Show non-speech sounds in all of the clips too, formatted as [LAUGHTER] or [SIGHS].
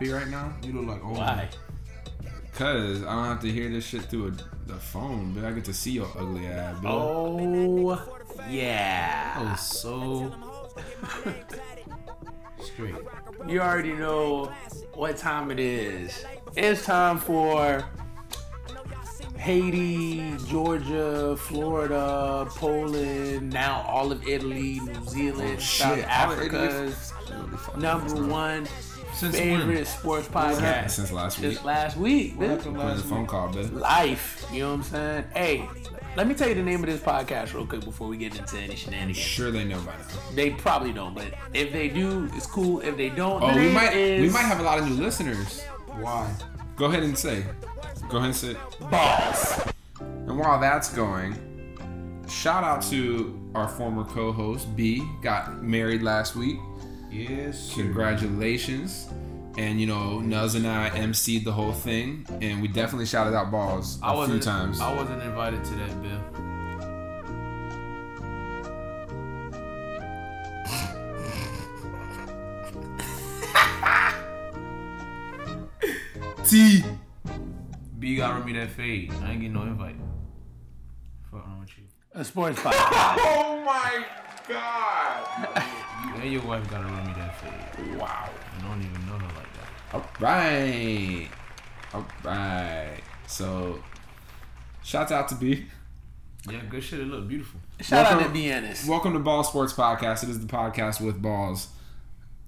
happy right now. You look like old. Why? Cause I don't have to hear this shit through a, the phone, but I get to see your ugly ass, bro. Oh, yeah. I was so straight. You already know what time it is. It's time for Haiti, Georgia, Florida, Poland, now all of Italy, New Zealand, oh, South shit, all? Africa's number one Since favorite when? sports podcast. Since last week. Just last week. What bitch. happened the last phone call, bitch. Life. You know what I'm saying? Hey, let me tell you the name of this podcast real quick before we get into any shenanigans. Sure, they know by now. They probably don't, but if they do, it's cool. If they don't, Oh, the we might is we might have a lot of new listeners. Why? Go ahead and say. Go ahead and say. balls. And while that's going, shout out to our former co-host B. Got married last week. Yes. sir. Congratulations. And you know, Nuz and I emceed the whole thing, and we definitely shouted out balls a I few wasn't, times. I wasn't invited to that, Bill. [LAUGHS] T. B got run me that fade. I ain't getting no invite. Fuck wrong with you. A sports [LAUGHS] podcast. Oh my god! You and your wife gotta run me that fade. Wow. I don't even know her like that. All right. All right. So, shout out to B. Yeah, good shit. It look beautiful. Shout out to Welcome- Deannis. Welcome to Ball Sports Podcast. It is the podcast with balls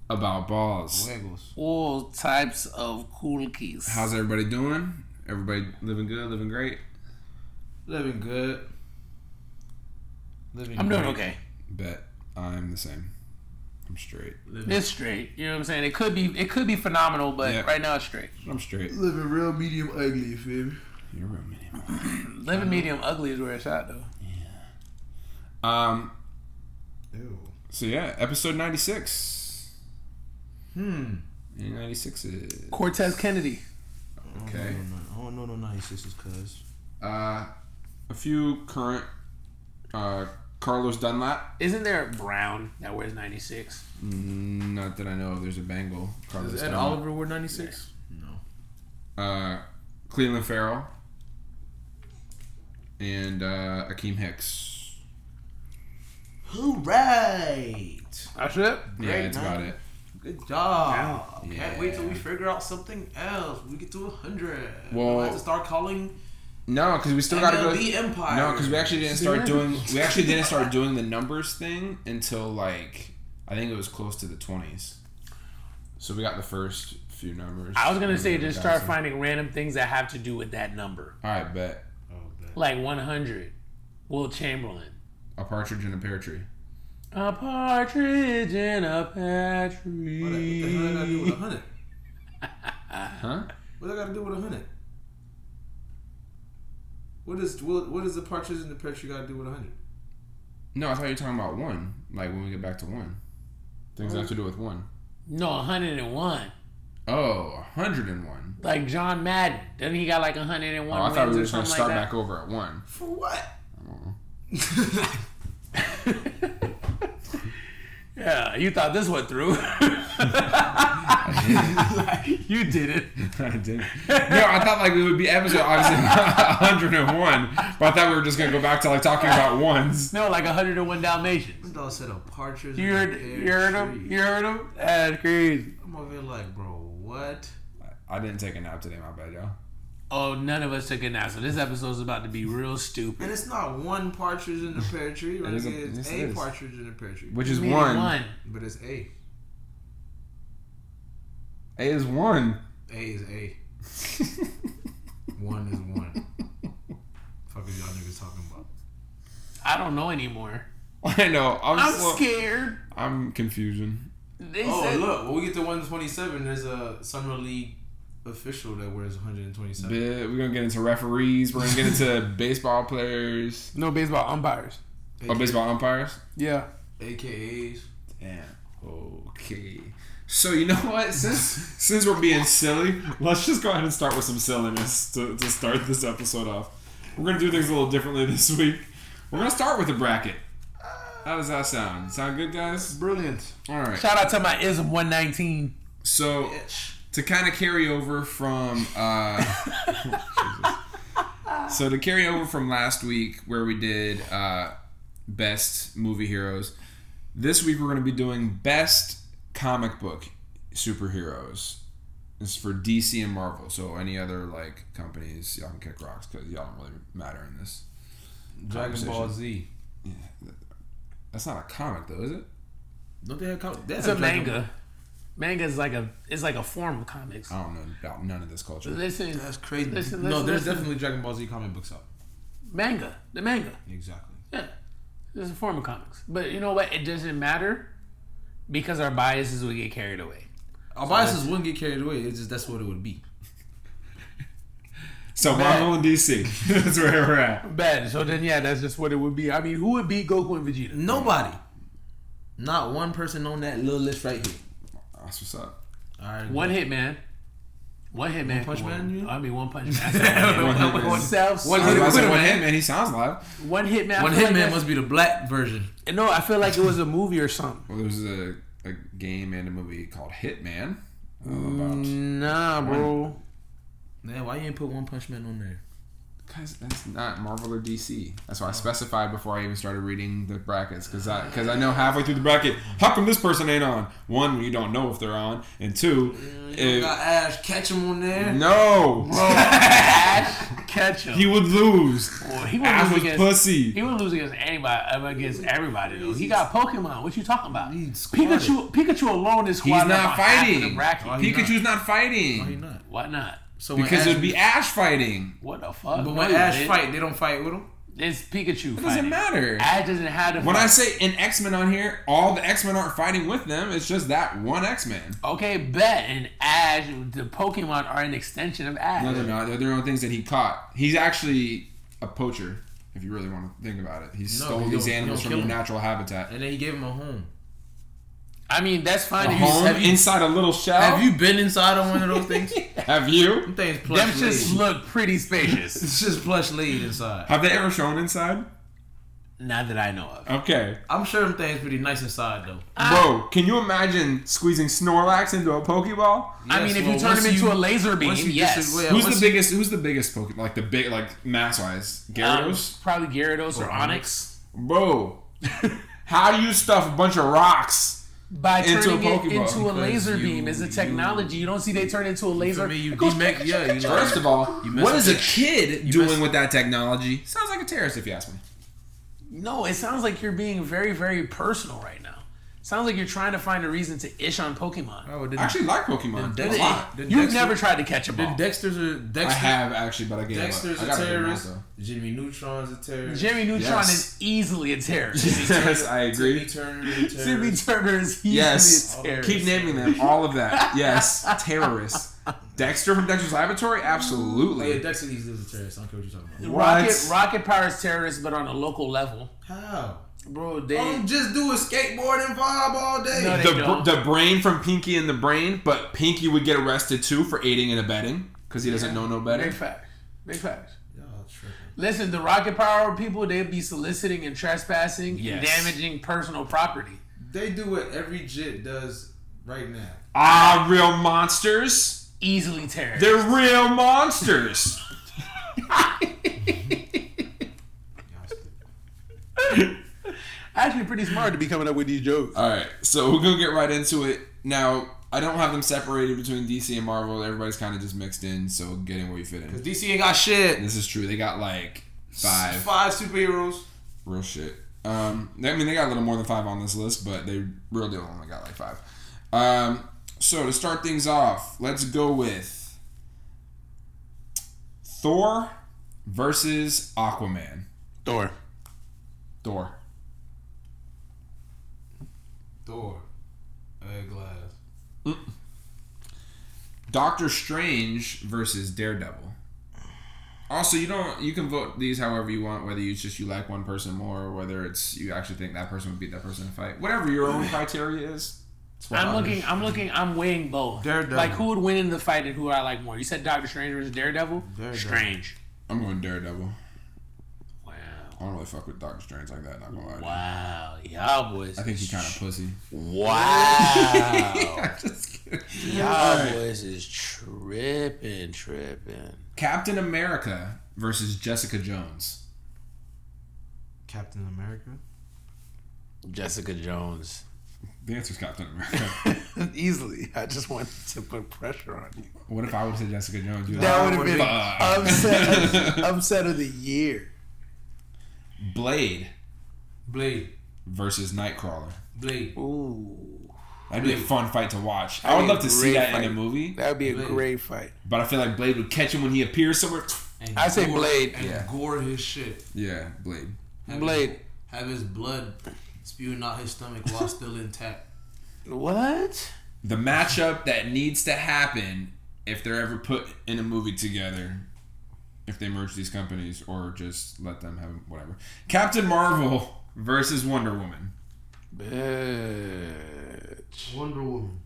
about balls. Wiggles. All types of cool keys. How's everybody doing? Everybody living good, living great? Living good. Living I'm doing okay. Bet I'm the same. I'm straight. Living, It's straight. You know what I'm saying? It could be it could be phenomenal, but Yeah. right now it's straight. I'm straight. living real medium ugly, you feel me? You're real medium. [CLEARS THROAT] Living medium ugly is where it's at though. Yeah. Um. Ew. So yeah, episode 96. Hmm. 96 is Cortez Kennedy. okay. I don't know no 96s, cuz. Uh, a few current. Uh, Carlos Dunlap. Isn't there Brown that wears 96? Mm, Not that I know of. There's a Bengal. Carlos Is Ed Dunlap. Oliver wear 96? No. uh, Clelin Ferrell, and uh, Akiem Hicks. Who right? That's it. Yeah, Great, that's man. about it. Good job. Yeah. Can't wait till we figure out something else. We get to 100. Well- we'll have to start calling No, because we still got to go. MLB Empire. No, because we actually didn't start doing. We actually didn't start doing the numbers thing until like I think it was close to the twenties. So we got the first few numbers. I was gonna say just start some- finding random things that have to do with that number, All right, bet Oh, bet. like 100. Wilt Chamberlain. a partridge in a pear tree. A partridge in a pear What, the- what the hell I gotta do with a 100? Huh? What do I gotta do with a 100? What is what, what is the partridge in the pear tree gotta do with 100? No, I thought you were talking about one. Like when we get back to one, things that have to do with one. No, 101. Oh, 101. Like John Madden. Doesn't he got like 101 Oh, I thought we were wins just gonna start like back over at one. For what? I don't know. [LAUGHS] [LAUGHS] that? yeah, you thought this went through. [LAUGHS] you did it. [LAUGHS] I didn't. No, I thought like it would be episode obviously 101, [LAUGHS] but I thought we were just gonna go back to like talking about ones. No, like 101 Dalmatians. This dog said a partridge. You heard, pear you heard him? You heard him? That's crazy. I'm over here like, bro, what? I didn't take a nap today, my bad, y'all. Oh, none of us took a nap, so this episode's about to be real stupid. And it's not one partridge in a pear tree, right? is a- it's yes, a, it is. partridge in a pear tree. Which is Meaning one. But it's A. A is one. A is A. [LAUGHS] one is one. Fuck is y'all niggas talking about? I don't know anymore. [LAUGHS] I know. I'm, I'm slow- scared. I'm confusion. They Oh, said, look. When we get to 127, there's a Summer League official that wears 127. Bit- We're gonna get into referees. We're gonna get into [LAUGHS] baseball players. No baseball umpires. Oh, baseball umpires. Yeah. AKAs. Damn. Okay. So you know what? Since since we're being silly, let's just go ahead and start with some silliness to, to start this episode off. We're gonna do things a little differently this week. We're gonna start with a bracket. How does that sound? Sound good, guys? Brilliant. All right. Shout out to my ISM 119. So Bitch. To kind of carry over from uh [LAUGHS] Jesus. so to carry over from last week where we did uh best movie heroes this week we're going to be doing best comic book superheroes this is for dc and marvel so any other like companies y'all can kick rocks because y'all don't really matter in this Dragon Ball Z. that's not a comic though is it Don't they have comic? It's a manga. Manga is like a it's like a form of comics. i don't know about none of this culture Listen, That's crazy. Listen, no, there's listen. definitely Dragon Ball Z comic books out. manga, the manga. Exactly. Yeah, it's a form of comics. But you know what? It doesn't matter because our biases would get carried away. Our biases wouldn't get carried away. It's just that's what it would be. [LAUGHS] So Marvel and DC. [LAUGHS] That's where we're at. Bad. So then, yeah, that's just what it would be. I mean, who would beat Goku and Vegeta? Nobody. Not one person on that little list right here. That's what's up. All right. One hit man. One hit man. Punch Come on. Man, you mean? I mean, one punch [LAUGHS] man. One hit man. One self. One hit about to one hit man. He sounds live. One hit man. One feel like Hitman that's- must be the black version. No, I feel like it was a movie or something. Well, there was a, a game and a movie called Hitman. uh, about Nah, bro. Man, why you ain't put One Punch Man on there? Because that's not Marvel or DC. That's why I specified before I even started reading the brackets. Because I, cause I know halfway through the bracket, how come this person ain't on? One, you don't know if they're on. And two, You if, got Ash Ketchum on there. no. [LAUGHS] Ash catch him. He would lose. Boy, he would Ash lose was against. pussy. He would lose against anybody, uh, against everybody though. He got Pokemon. What you talking about? He. Pikachu, Pikachu alone is He's squatting not on half of fighting. the bracket. Oh, he Pikachu's not Why fighting. he not? Why not? So when Because Ash, it would be Ash fighting. What the fuck? But when he Ash didn't. fight, they don't fight with him. it's Pikachu. It fighting. doesn't matter. Ash doesn't have to. When fight. I say an X Men on here, all the X Men aren't fighting with them. It's just that one X Man. okay, bet and Ash, the Pokemon are an extension of Ash. No, they're not. They're their own things that he caught. He's actually a poacher, if you really want to think about it. He stole he these don't- he animals from their natural habitat. And then he gave him a home. I mean, that's fine. A if you- have you- inside a little shell. Have you been inside of one of those things? [LAUGHS] Have you? Them things plush Them just look pretty spacious. [LAUGHS] It's just plush laid inside. Have they ever shown inside? Not that I know of. Okay. I'm sure them things pretty nice inside though. Bro, can you imagine squeezing Snorlax into a Pokeball? I mean, if well, you turn once him into you- a laser beam, you yes. dis- well, Who's the you- biggest? Who's the biggest Pokemon? Like the big, like mass wise, Um, Gyarados. probably Gyarados or Or Onix. Bro, [LAUGHS] how do you stuff a bunch of rocks? By Into a turning it into a laser you- beam is a technology. You don't see they turn into a laser. For me, you It goes demec- yeah, you know. First of all, You mess what with is a kid You doing mess- with that technology? Sounds like a terrorist, if you ask me. No, it sounds like you're being very, very personal right now. Sounds like you're trying to find a reason to ish on Pokemon. Oh, did, I actually like Pokemon. Did a lot. did You've Dexter- never tried to catch a ball. Did Dexter's a I Dexter? have actually, but I gave Dexter's up. I a a terrorist. though. Jimmy Neutron's a terrorist. Jimmy Neutron Yes. is easily a terrorist. yes, I agree. Timmy Turner is a Jimmy. Turner is easily Yes. a terrorist. Keep naming them. All of that. [LAUGHS] Yes, terrorists. Dexter from Dexter's Laboratory? Oh, yeah, Absolutely. Dexter he's a terrorist. I don't care what you're talking about. What? Rocket, Rocket Power is terrorist, but on a local level. How? Bro, they. Oh, just do a skateboard and vibe all day. No, The, don't. br- the brain from Pinky and the Brain, but Pinky would get arrested too for aiding and abetting because he doesn't know no better. Big facts. Big facts. Y'all. Listen, the Rocket Power people, they'd be soliciting and trespassing Yes. and damaging personal property. They do what every jit does right now. Ah, real monsters. Easily terrorist. They're real monsters. [LAUGHS] [LAUGHS] [LAUGHS] Y'all stupid. Actually, pretty smart to be coming up with these jokes. All right, so we're gonna get right into it now. I don't have them separated between DC and Marvel. Everybody's kind of just mixed in, so getting where you fit in. Cause. DC ain't got shit. This is true. They got like five Five superheroes. real shit. Um, I mean, they got a little more than five on this list, but they really only got like five. Um, so to start things off, let's go with Thor versus Aquaman. Thor. Thor. Thor. Egg glass. Mm. Doctor Strange versus Daredevil. Also, you don't you can vote these however you want, whether you just you like one person more, or whether it's you actually think that person would beat that person in a fight. Whatever your own criteria is. it's what I'm looking. I'm looking. I'm weighing both. Daredevil. Like who would win in the fight and who I like more? You said Doctor Strange versus Daredevil. Daredevil. Strange. I'm going Daredevil. Wow. I don't really fuck with Doctor Strange like that. Not gonna lie. Wow, y'all boys. I think he kind of pussy. Wow, [LAUGHS] Just kidding. y'all Alright. boys is tripping, tripping. Captain America versus Jessica Jones. Captain America. Jessica Jones. The answer's Captain America. [LAUGHS] Easily, I just wanted to put pressure on you. what if I would have said Jessica Jones? You'd That like, would have been upset, [LAUGHS] upset of the year. Blade Blade. versus Nightcrawler. Blade. Ooh, That'd be a fun fight to watch. I That'd would love to see great that in a movie, that would be a Blade. great fight. but I feel like Blade would catch him when he appears somewhere. And I say gore- Blade. And Yeah. gore his shit. Yeah, Blade. Have Blade. His, have his blood spewing out his stomach while still intact. What? The matchup that needs to happen if they're ever put in a movie together, if they merge these companies or just let them have whatever. Captain Marvel versus Wonder Woman. Bitch. Wonder Woman.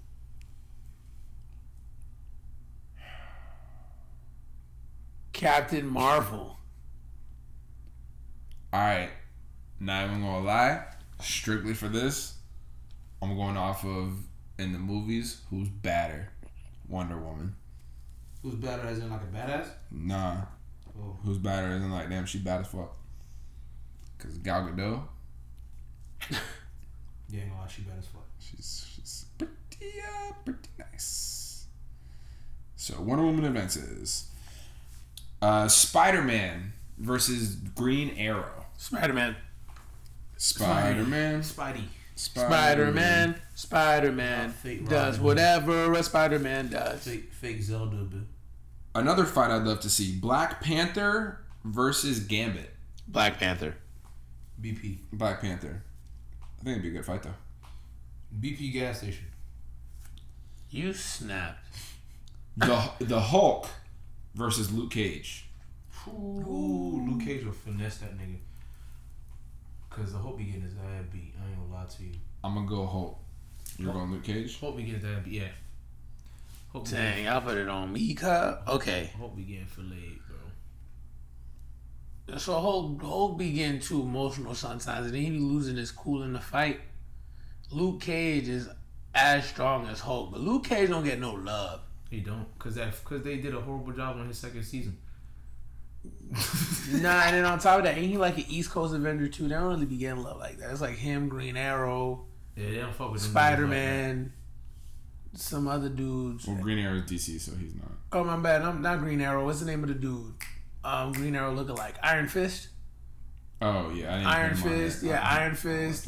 Captain Marvel. All right, not even gonna lie. Strictly for this, I'm going off of in the movies who's badder, Wonder Woman. Who's better as in like a badass? Nah, Who's better isn't like damn she bad as fuck. Cause Gal Gadot, [LAUGHS] Yeah, ain't gonna she bad as fuck. she's she's pretty uh pretty nice. So Wonder Woman advances. Uh, Spider Man versus Green Arrow. Spider Man. Spider Man. Spidey. Spider Man. Spider Man Fake does whatever a Spider Man does. Fake, fake Zelda, but Another fight I'd love to see: Black Panther versus Gambit. Black Panther. BP. Black Panther. I think it'd be a good fight though. BP gas station. You snapped. The the Hulk versus Luke Cage. Ooh, Luke Cage will finesse that nigga. Cause the Hope be getting his ass beat. I ain't gonna lie to you. I'm gonna go Hulk. You're going Luke Cage. Hope be getting his ass beat. Yeah. Hope Dang, y'all put it on me, cup. Okay. Hope be getting filleted, bro. So Hulk, Hulk be getting too emotional sometimes, and then he be losing his cool in the fight. Luke Cage is as strong as Hulk, but Luke Cage don't get no love. He don't, cause that, cause they did a horrible job on his second season. [LAUGHS] nah, and then on top of that, ain't he like an East Coast Avenger too? They don't really be getting love like that. It's like him, Green Arrow, Yeah, they don't fuck with Spider Man, some other dudes. Well, Green Arrow is DC, so he's not. Oh my bad, I'm not Green Arrow. What's the name of the dude? Um, Green Arrow looking like Iron Fist, Oh yeah, I didn't Iron put him on Fist, yeah, I- Iron Fist.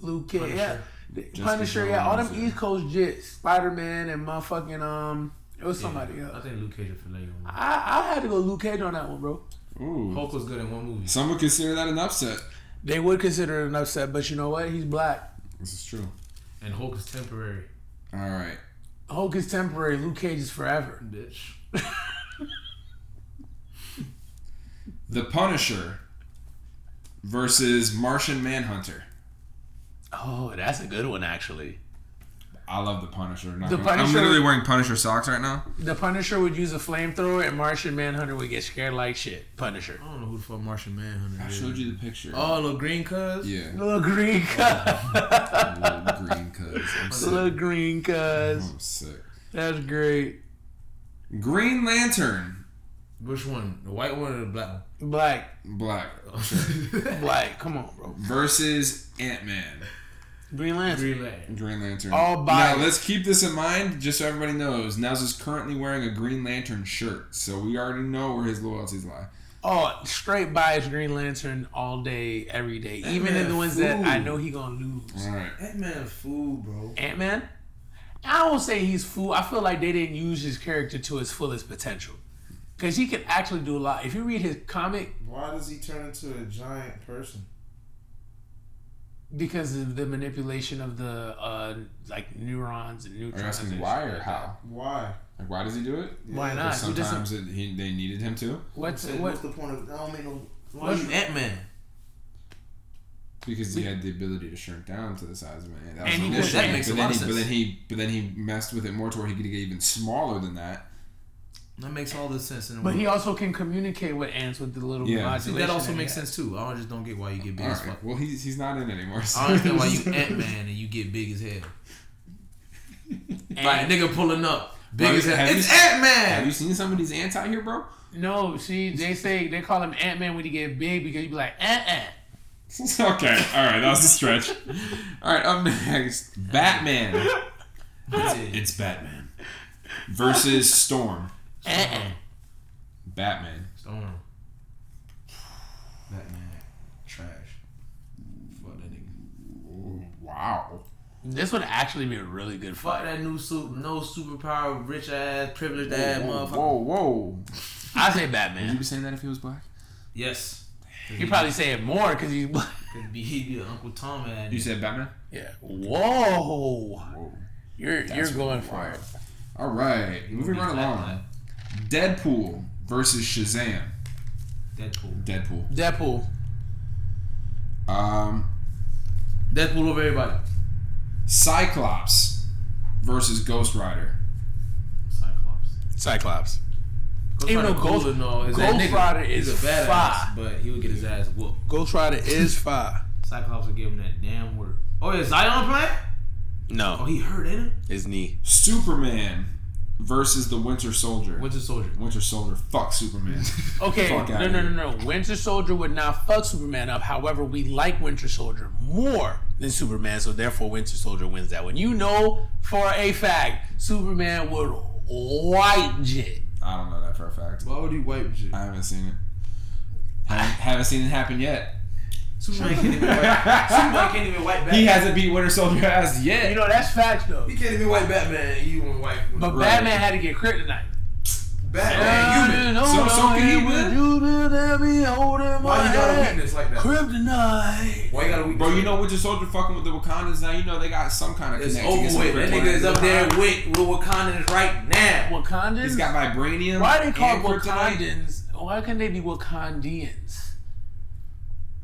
Luke Cage, Punisher. yeah, Jessica Punisher, yeah, all them Jones, yeah. East Coast jits, Spider Man and motherfucking um, it was somebody Yeah, I think Luke Cage will fillet you. I I had to go Luke Cage on that one, bro. Ooh, Hulk was good in one movie. some would consider that an upset. They would consider it an upset, but you know what? He's black. This is true. And Hulk is temporary. All right, Hulk is temporary. Luke Cage is forever. Bitch. The Punisher versus Martian Manhunter. Oh, that's a good one, actually. I love the Punisher. Not The gonna- I'm literally wearing Punisher socks right now. The Punisher would use a flamethrower, and Martian Manhunter would get scared like shit. Punisher. I don't know who the fuck Martian Manhunter is. I is. showed you the picture. Oh, little green cuz? yeah, Little green oh, cuz. little green cuz. I'm. [LAUGHS] Little green cuz. I'm sick. That's great. Green Lantern, Which one? The white one or the black one? Black. black, oh, [LAUGHS] Black. Come on, bro. versus Ant Man. Green Lantern. Green Lantern. Green Lantern. All Now let's keep this in mind, just so everybody knows. Nels is currently wearing a Green Lantern shirt, so we already know where his loyalties lie. Oh, straight biased Green Lantern all day, every day. Even in the ones that. I know he gonna lose. All right. That man fool, bro. Ant Man. I won't say he's fool. I feel like they didn't use his character to his fullest potential. Cause he can actually do a lot. If you read his comic, Why does he turn into a giant person? Because of the manipulation of the uh like neurons and Are you asking and why or how? Why? Like, why does he do it? Why Yeah, not? Because He doesn't- sometimes it, he, they needed him to. What's Said, what? What's the point of? I don't make no. Why What's you? Ant Man? Because he had the ability to shrink down to the size of it. That was And he initially, that makes but a lot he, of But then he, but then he messed with it more to where he could get even smaller than that. That makes all the sense in the But world. he also can communicate with ants with the little Yeah. See, modulation. that also he makes sense too. I just don't get why you get big All as right. fuck. Well, he's he's not in anymore. So I understand why you Ant Man and you get big as hell. [LAUGHS] Like nigga pulling up, big Bro, as hell. have you It's seen- Ant Have you seen some of these ants out here, bro? No, see, they say they call him Ant Man when he get big because you be like eh, eh. Ant [LAUGHS] Ant. okay. All right. That was a stretch. All right. Up next, Batman. That's. It's Batman versus Storm. Ant Ant. Batman. Storm. Batman. Trash. Fuck that nigga. Wow. This would actually be a really good Fuck that new suit, no superpower, rich ass, privileged ass Whoa, motherfucker. whoa, whoa. I say Batman. Would you Batman. be saying that if he was black? Yes. He probably say it more because he's black. [LAUGHS] Could be he'd be an Uncle Tom ass. You said Batman? Yeah. Whoa. Whoa. You're you're That's going for it. All right. Moving right black, along. Deadpool versus Shazam. Deadpool. Deadpool. Deadpool. Um, Deadpool over everybody. Cyclops versus Ghost Rider. Cyclops. Cyclops. Ghost Even Rider though Ghost- and all, is that Ghost nigga. Rider He's is a badass, fire. but he would get his ass whooped. Ghost Rider is [LAUGHS] fire. Cyclops would give him that damn word. Oh yeah, Zion playing? No. Oh, he hurt, ain't his knee. Superman versus the Winter Soldier. Winter Soldier. Winter Soldier. Fuck Superman. [LAUGHS] Okay, Fuck no, no, no, no. Winter Soldier would not fuck Superman up. However, we like Winter Soldier more than Superman, so therefore Winter Soldier wins that one. You know for a fact, Superman would wipe Jit. I don't know that for a fact. Why would he wipe shit? I haven't seen it. Haven't, haven't seen it happen yet. Superman [LAUGHS] can't even wipe. Superman can't even wipe Batman. He hasn't beat Winter Soldier ass yet. You know that's facts though. He can't even wipe Batman. and You want to wipe? But Right. Batman had to get kryptonite. Batman, human. So- so can he win? Why you got a weakness like that? Kryptonite. Why you got a weakness? Bro, you like know Winter Soldier fucking with the Wakandans now. You know they got some kind of that? it's connection. over Get some with. That kryptonite. nigga is up there with with Wakandans right now. Wakandans. He's got vibranium. Why are they called and kryptonite. Wakandans? Why can they be Wakandians?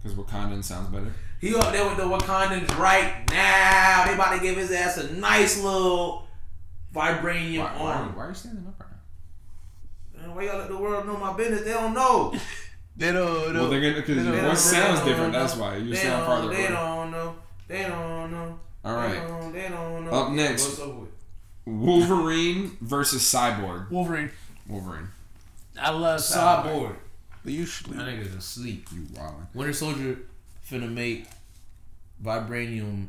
Because Wakandan sounds better. He up there with the Wakandans right now. They about to give his ass a nice little vibranium Why, why, arm. why are you standing up right now? Man, Why y'all let the world know my business? They don't know. [LAUGHS] They don't. Know. Well, they're gonna because They your don't- voice sounds don't different. know. That's why you They sound don't, farther They away. don't know. They don't know. All They don't, they don't know. Up next. What's up with? Wolverine versus Cyborg. Wolverine. Wolverine, I love Cyborg. But you sleep. That nigga's asleep. you wildin'. Winter Soldier finna make vibranium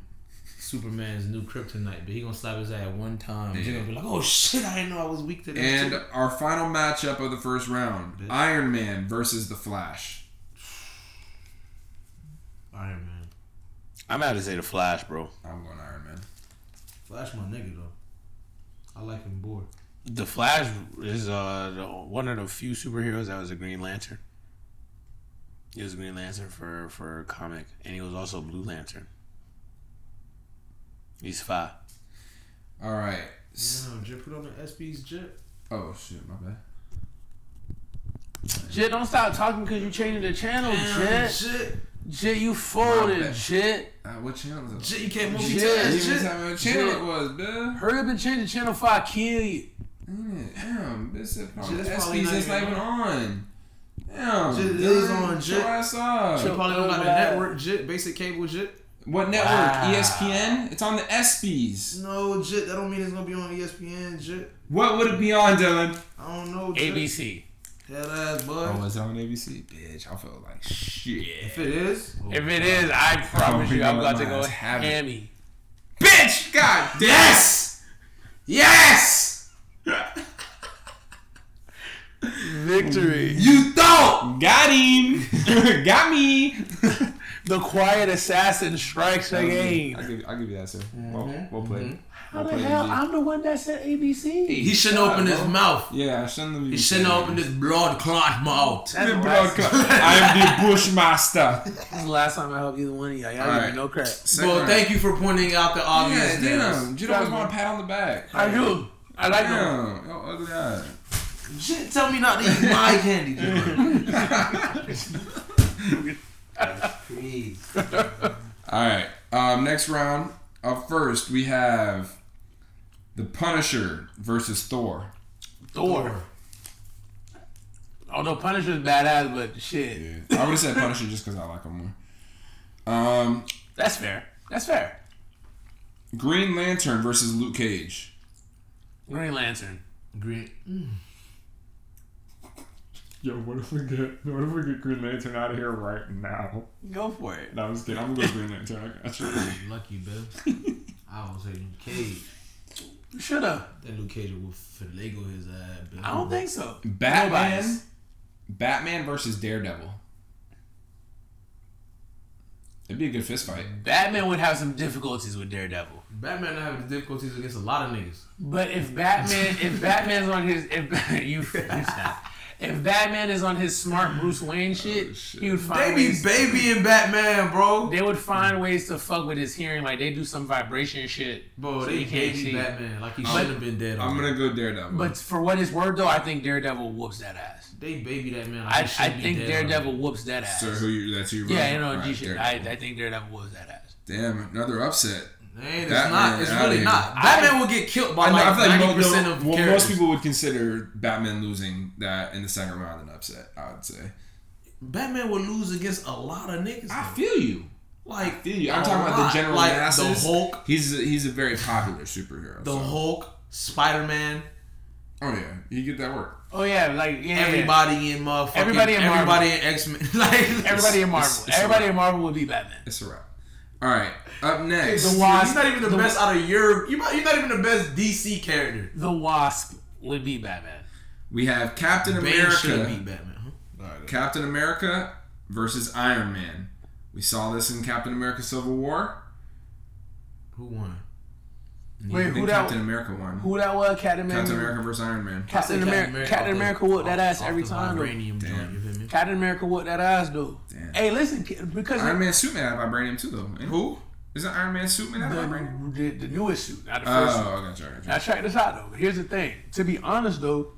Superman's new kryptonite, but he gonna slap his ass one time. He's gonna be like, "Oh shit, I didn't know I was weak to this." And shit." our final matchup of the first round: Bitch. Iron Man versus the Flash. Iron Man, I'm about to say the Flash, bro. I'm going Iron Man. Flash, my nigga though. I like him bored. The Flash is uh one of the few superheroes that was a Green Lantern. He was a Green Lantern for for a comic, and he was also Blue Lantern. He's five. All right. Yeah, Jit put on the SB's Jit. Oh shit, my bad. Jit, don't stop talking because you're changing the channel, Jit. Jit, Jit, you folded, bad. Jit. Uh, what channel is it? Jit, you can't Jit. You multitask. didn't Jit, tell me what channel Shit. it was, dude. Hurry up and change the channel before I kill you. Mm, Damn, this is probably Shit, the it's probably SPs not not even even on. Damn, Shit, dude, is on, Jit. us up. Jit probably don't got the network Jit, basic cable Jit. What network? Wow. ESPN? It's on the ESPYS. No Jit, that don't mean it's gonna be on ESPN Jit. What would it be on, Dylan? I don't know. Jit. ABC. Head ass boy. Oh, is it on ABC? Bitch, I feel like shit. If it is, If it is, I promise Oh, you, I'm about to go have it. hammy. Bitch! God yes, yes, Victory. you thought. Got him! [LAUGHS] Got me! [LAUGHS] The quiet assassin strikes I'll again. give, I'll give you that, sir. Well, well played. mhm. How the hell? indeed. I'm the one that said ABC. He shouldn't open his mouth. Yeah, I shouldn't have He shouldn't said open his blood clot mouth. That's The the blood last- clot. I am the [LAUGHS] Bushmaster. This is the last time I helped either one of y'all. Y'all All give no crap. Second Well, round. thank you for pointing out the obvious. Yeah, obvious. damn. You always want a pat on the back. I do. I like them. Damn. Yo, ugly eye. Shit, tell me not to eat my [LAUGHS] candy. Please. All right. Um, next round. Up first, we have the Punisher versus Thor. Thor. Although Punisher's badass, but shit, Yeah. I would have said Punisher just because I like him more. Um, that's fair. That's fair. Green Lantern versus Luke Cage. Green Lantern. Green. Yo, what if we get what if we get Green Lantern out of here right now? Go for it. No, I was kidding. I'm gonna go Green Lantern. I got you. Lucky, Bill. [LAUGHS] I was say Luke Cage. You should have. That Luke Cage will finagle his uh, ass, Bill. I don't think so. Batman. Nobody's. Batman versus Daredevil. It'd be a good fist fight. Batman would have some difficulties with Daredevil. Batman not having difficulties against a lot of niggas. But if Batman, if Batman's on his, if [LAUGHS] you, [LAUGHS] if Batman is on his smart mm. Bruce Wayne oh, shit, shit. he would find They be ways. baby and Batman, bro. They would find ways to fuck with his hearing, like they do some vibration shit. Bro, so they can't baby see. Batman like he um, shouldn't have been dead. I'm gonna go Daredevil. But for what it's worth, though, I think Daredevil whoops that ass. They baby that man. Like I, I think Daredevil whoops that ass. so who you? That's you. yeah, you know, Alright, G shit. I, I think Daredevil whoops that ass. Damn, another upset. Man, it's Batman not. It's really here. not. I- Batman will get killed by I, know, like I feel like ninety mo- percent no, of well, characters. most people would consider Batman losing that in the second round an upset. I would say. Batman would lose against a lot of niggas. I though. feel you. like feel you. I'm a talking about the general like masses. The Hulk, He's a, he's a very popular superhero. the so- Hulk, Spider Man, Oh yeah, you get that work. Oh yeah, like yeah, everybody in motherfucking Everybody in Marvel. everybody in X Men. [LAUGHS] like everybody in Marvel, It's- it's everybody in Marvel would be Batman. It's a wrap. All right, up next. The Wasp- He's not even the, the- best out of your. You're not, you're not even the best DC character. The Wasp would be Batman. we have Captain Bane should America. beat Batman. Huh? Captain America versus Iron Man. We saw this in Captain America: Civil War. Who won? Wait, who think that? Captain America won. Who that was? Captain America. Captain America versus Iron Man. Captain, I say America. Captain America the- whooped that ass every time. Vibranium Damn. joint, you feel me? Captain America whooped that ass though. Damn. Hey, listen, because Iron Man suit made out of vibranium too, though. And? Who? Isn't Iron Man suit man? out of vibranium? the, the, the newest suit, not the oh, first. Oh, I got you. I got. Now check this out though. Here's the thing. To be honest though,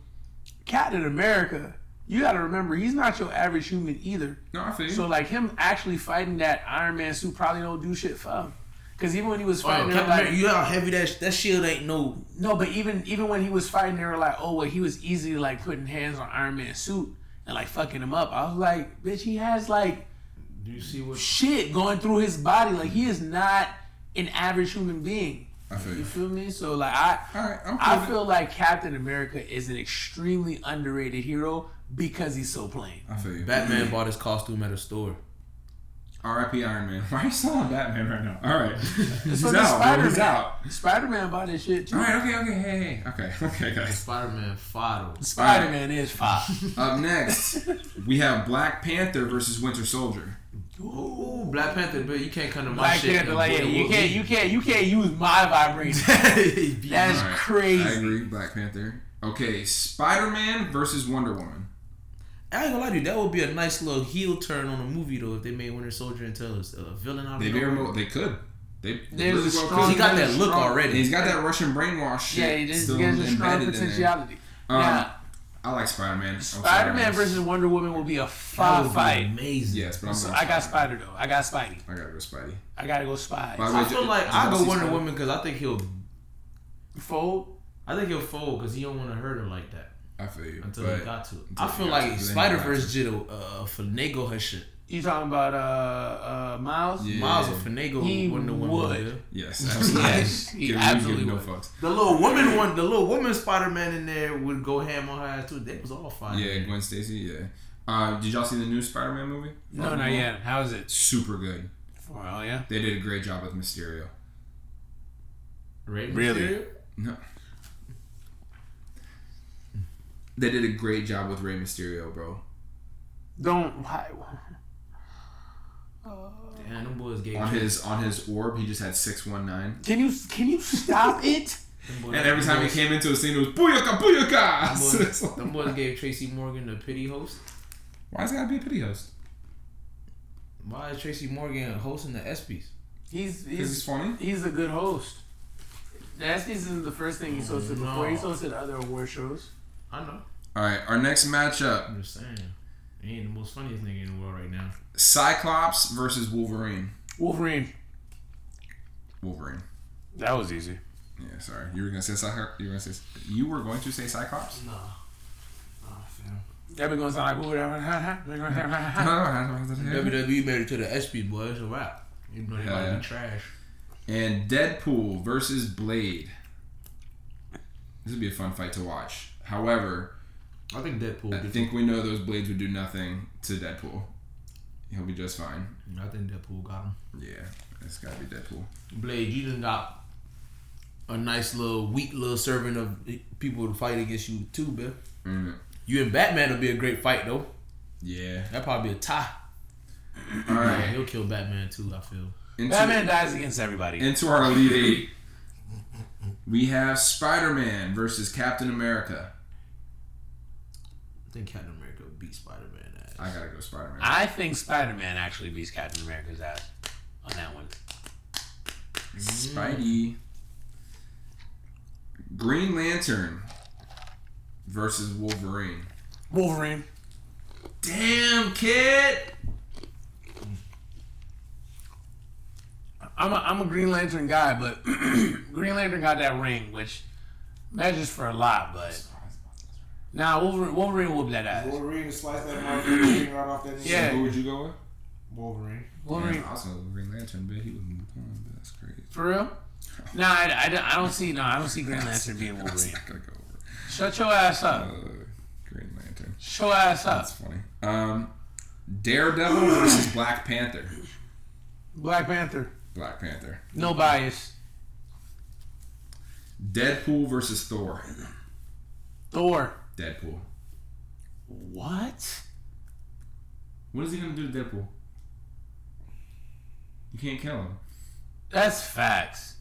Captain America, you got to remember he's not your average human either. No, I feel you. So like him actually fighting that Iron Man suit probably don't do shit for him. Cause even when he was Oh, fighting, they were like, you know how heavy that that shield ain't no. no, but even even when he was fighting, they were like, oh well, he was easily like putting hands on Iron Man's suit and like fucking him up. I was like, bitch, he has like Do you see what? shit going through his body. Like he is not an average human being. I feel You you. feel me? So like I All right, I'm cool I with it. feel like Captain America is an extremely underrated hero because he's so plain. I feel you. Batman bought his costume at a store. R.I.P. Iron Man. [LAUGHS] Why are you still on Batman right now? All right, [LAUGHS] he's So out. did bro. He's Spider-Man. out. Spider Man bought his shit too. All right, okay, okay, hey, hey, okay, [LAUGHS] okay, guys. Spider Man Fido. Spider Man is fire. Up next, we have Black Panther versus Winter Soldier. Ooh, Black Panther, but you can't come to my Black shit. Panther, like yeah, you can't, you can't, you can't use my vibration. That's All right, crazy. I agree. Black Panther. Okay, Spider Man versus Wonder Woman. I ain't gonna lie to you, that would be a nice little heel turn on a movie though if they made Winter Soldier into a, a villain out of They very well, they could. They There's really well strong- could. He got that There's look strong- And already. he's got that Russian brainwash shit Yeah, he just still gives a strong embedded potentiality. Um, now, I like Spider Man. Spider Man versus Wonder Woman will be a That fire would be fight. amazing. Yes, but I'm So going I got Spider though. I got Spidey. I gotta go Spidey. I gotta go Spy. By the way, I feel did- like I go Wonder Spidey? Woman because I think he'll. Fold. I think he'll fold because he don't want to hurt her like that I feel you. until but he got to. until I feel like to, then he Spider got Verse did a uh, finagle her shit. You talking about uh uh Miles? Yeah. Miles will finagle He Wonder Woman. would. yeah. Yes, absolutely. [LAUGHS] Yes, he Give- absolutely give no would. fucks. The little woman one, the little woman Spider Man in there would go ham on her ass too. They was all fine. Yeah, Gwen Stacy. Yeah. Uh, did y'all see the new Spider Man movie? No, not yet. How is it? Super good. Well, yeah. They did a great job with Mysterio. Right? Really? No. They did a great job with Rey Mysterio, bro. Don't. Why, Damn, them boys gave On his on his orb, he just had six one nine. can you can you stop [LAUGHS] it? And every them time he came into a scene, it was booyaka booyaka. them [LAUGHS] boys, them boys gave Tracy Morgan the pity host. Why Why's it gotta be a pity host? Why is Tracy Morgan hosting the ESPYS? He's he's he's funny. he's a good host. That's this isn't the first thing he's hosted No. before. He's hosted other award shows. I know. All right, our next matchup: I'm just saying. He ain't the most funniest nigga in the world right now. Cyclops versus Wolverine. Wolverine. Wolverine. That was easy. Yeah, sorry. You were gonna say Cyclops. You were gonna say you were going to say Cyclops. No. Oh, fam. That be gonna sound like whatever. [LAUGHS] WWE made it to the ESPYS, boy. It's a wrap. Even though they Hell might yeah. be trash. and Deadpool versus Blade. This would be a fun fight to watch. However, I think Deadpool. I think we know those blades would do nothing to Deadpool. He'll be just fine. I think Deadpool got him. Yeah, it's gotta be Deadpool. Blade, you done got a nice little weak little servant of people to fight against you too, man. Mm, You and Batman will be a great fight though. yeah. That'd probably be a tie. All Yeah, he'll kill Batman too. I feel. Into, Batman dies against everybody. into our elite eight. We have Spider-Man versus Captain America. I think Captain America beat Spider Man ass. I gotta go Spider-Man. I think Spider Man actually beats Captain America's ass on that one. Spidey. Green Lantern versus Wolverine. Wolverine. Damn, kid. I'm a, I'm a Green Lantern guy, but [CLEARS THROAT] Green Lantern got that ring, which measures for a lot. But now Wolverine, Wolverine whooped that ass. Wolverine slice that motherfucker right off that nigga. Yeah. Who would you go with? Wolverine. Wolverine, Yeah, also Green Lantern, but he was but that's crazy. for real? No, I, I, don't- I don't see. No, I don't see Green Lantern being [LAUGHS] That's Wolverine. not gonna go over. Shut your ass up. Uh, Green Lantern. Shut your ass up. That's funny. Um, Daredevil versus Black Panther. Black Panther. Black Panther. No bias. Deadpool versus Thor. Thor. Deadpool. What? What is he gonna do to Deadpool? You can't kill him. That's facts.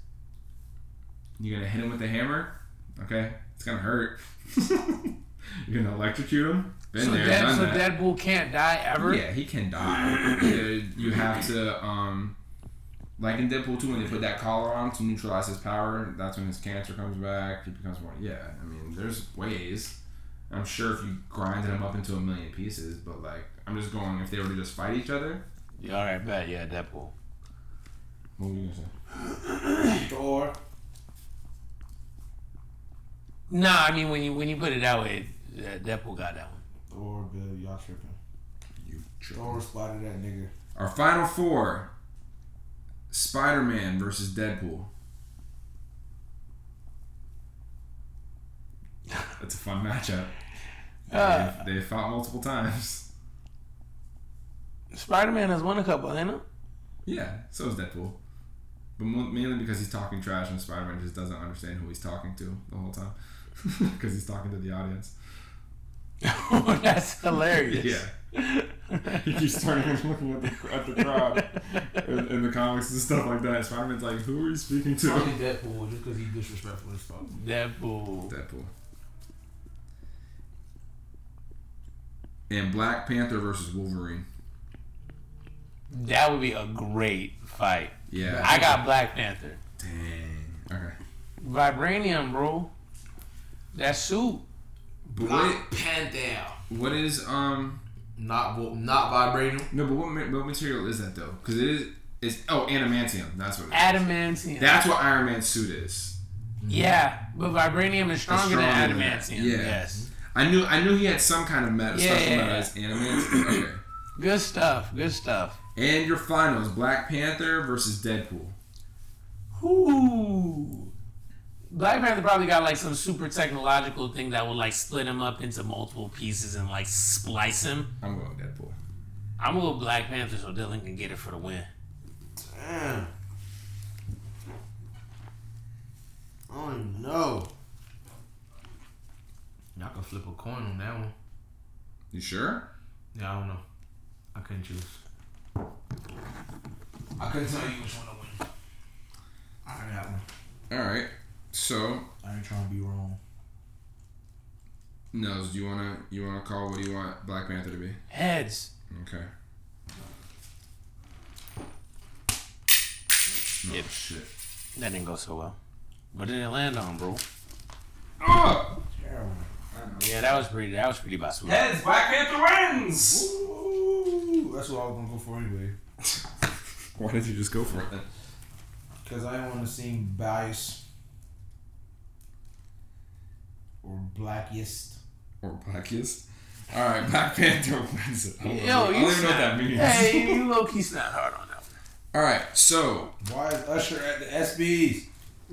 You're gonna hit him with a hammer. Okay, it's gonna hurt. [LAUGHS] You're gonna electrocute him. Been So, there, Dead, so that. Deadpool can't die ever. Yeah, he can die. [CLEARS THROAT] You have to, um, like in Deadpool 2, when they put that collar on to neutralize his power, that's when his cancer comes back. He becomes more. Yeah, I mean, there's ways. I'm sure if you grinded him up into a million pieces, but like, I'm just going, if they were to just fight each other, Yeah, all right, bet. Yeah, Deadpool. what were you gonna say? [COUGHS] Thor. Nah, I mean when you when you put it that way, uh, Deadpool got that one. Thor, Bill, y'all tripping. You tripping. Thor spotted that nigga. Our final four Spider Man versus Deadpool. That's a fun matchup. Uh, they, fought multiple times. Spider Man has won a couple, ain't it? Yeah, so is Deadpool. But mainly because he's talking trash and Spider Man just doesn't understand who he's talking to the whole time. [LAUGHS] Because he's talking to the audience. oh, [LAUGHS] That's hilarious. [LAUGHS] Yeah. He keeps turning and looking at the, at the crowd in, in the comics and stuff like that. Spider Man's like, who are you speaking to? Probably Deadpool just because he's disrespectful as fuck. Deadpool. Deadpool. And Black Panther versus Wolverine. That would be a great fight. Yeah. I got Black Panther. Dang. Okay. Vibranium, bro. That suit. But what, Panther. what is um Not not vibranium. no? But what what material is that though? Because it is it's oh adamantium. That's what. It is. Adamantium. That's what Iron Man's suit is. yeah, but vibranium is stronger, stronger than than adamantium. Yeah. Yes. I knew I knew he had some kind of metal, Yeah, special yeah, metal yeah. as adamantium. Okay. Good stuff. Good stuff. And your finals: Black Panther versus Deadpool. Ooh. Black Panther probably got like some super technological thing that would like split him up into multiple pieces and like splice him. I'm going Deadpool. I'm gonna Black Panther so Dylan can get it for the win. Damn. Oh, I don't even know. Y'all can flip a coin on that one. You sure? Yeah, I don't know. I couldn't choose. I couldn't tell you which one to win. I got one. All right. So I ain't trying to be wrong. Nels, do you wanna you wanna call what do you want Black Panther to be? Heads. Okay. Oh shit. That didn't go so well. What did it land on, bro? Oh! Terrible. Yeah, that was pretty. That was pretty bad. Heads, Black Panther wins! Ooh, that's what I was gonna go for anyway. [LAUGHS] Why did you just go for it? Cause I didn't want to seem biased or blackest. Or Blackiest? All right, Black Panther wins it. I don't, Yo, know, I don't you even know what that means. Hey, [LAUGHS] you low key snap hard on that. All right, so Why is Usher at the SBs?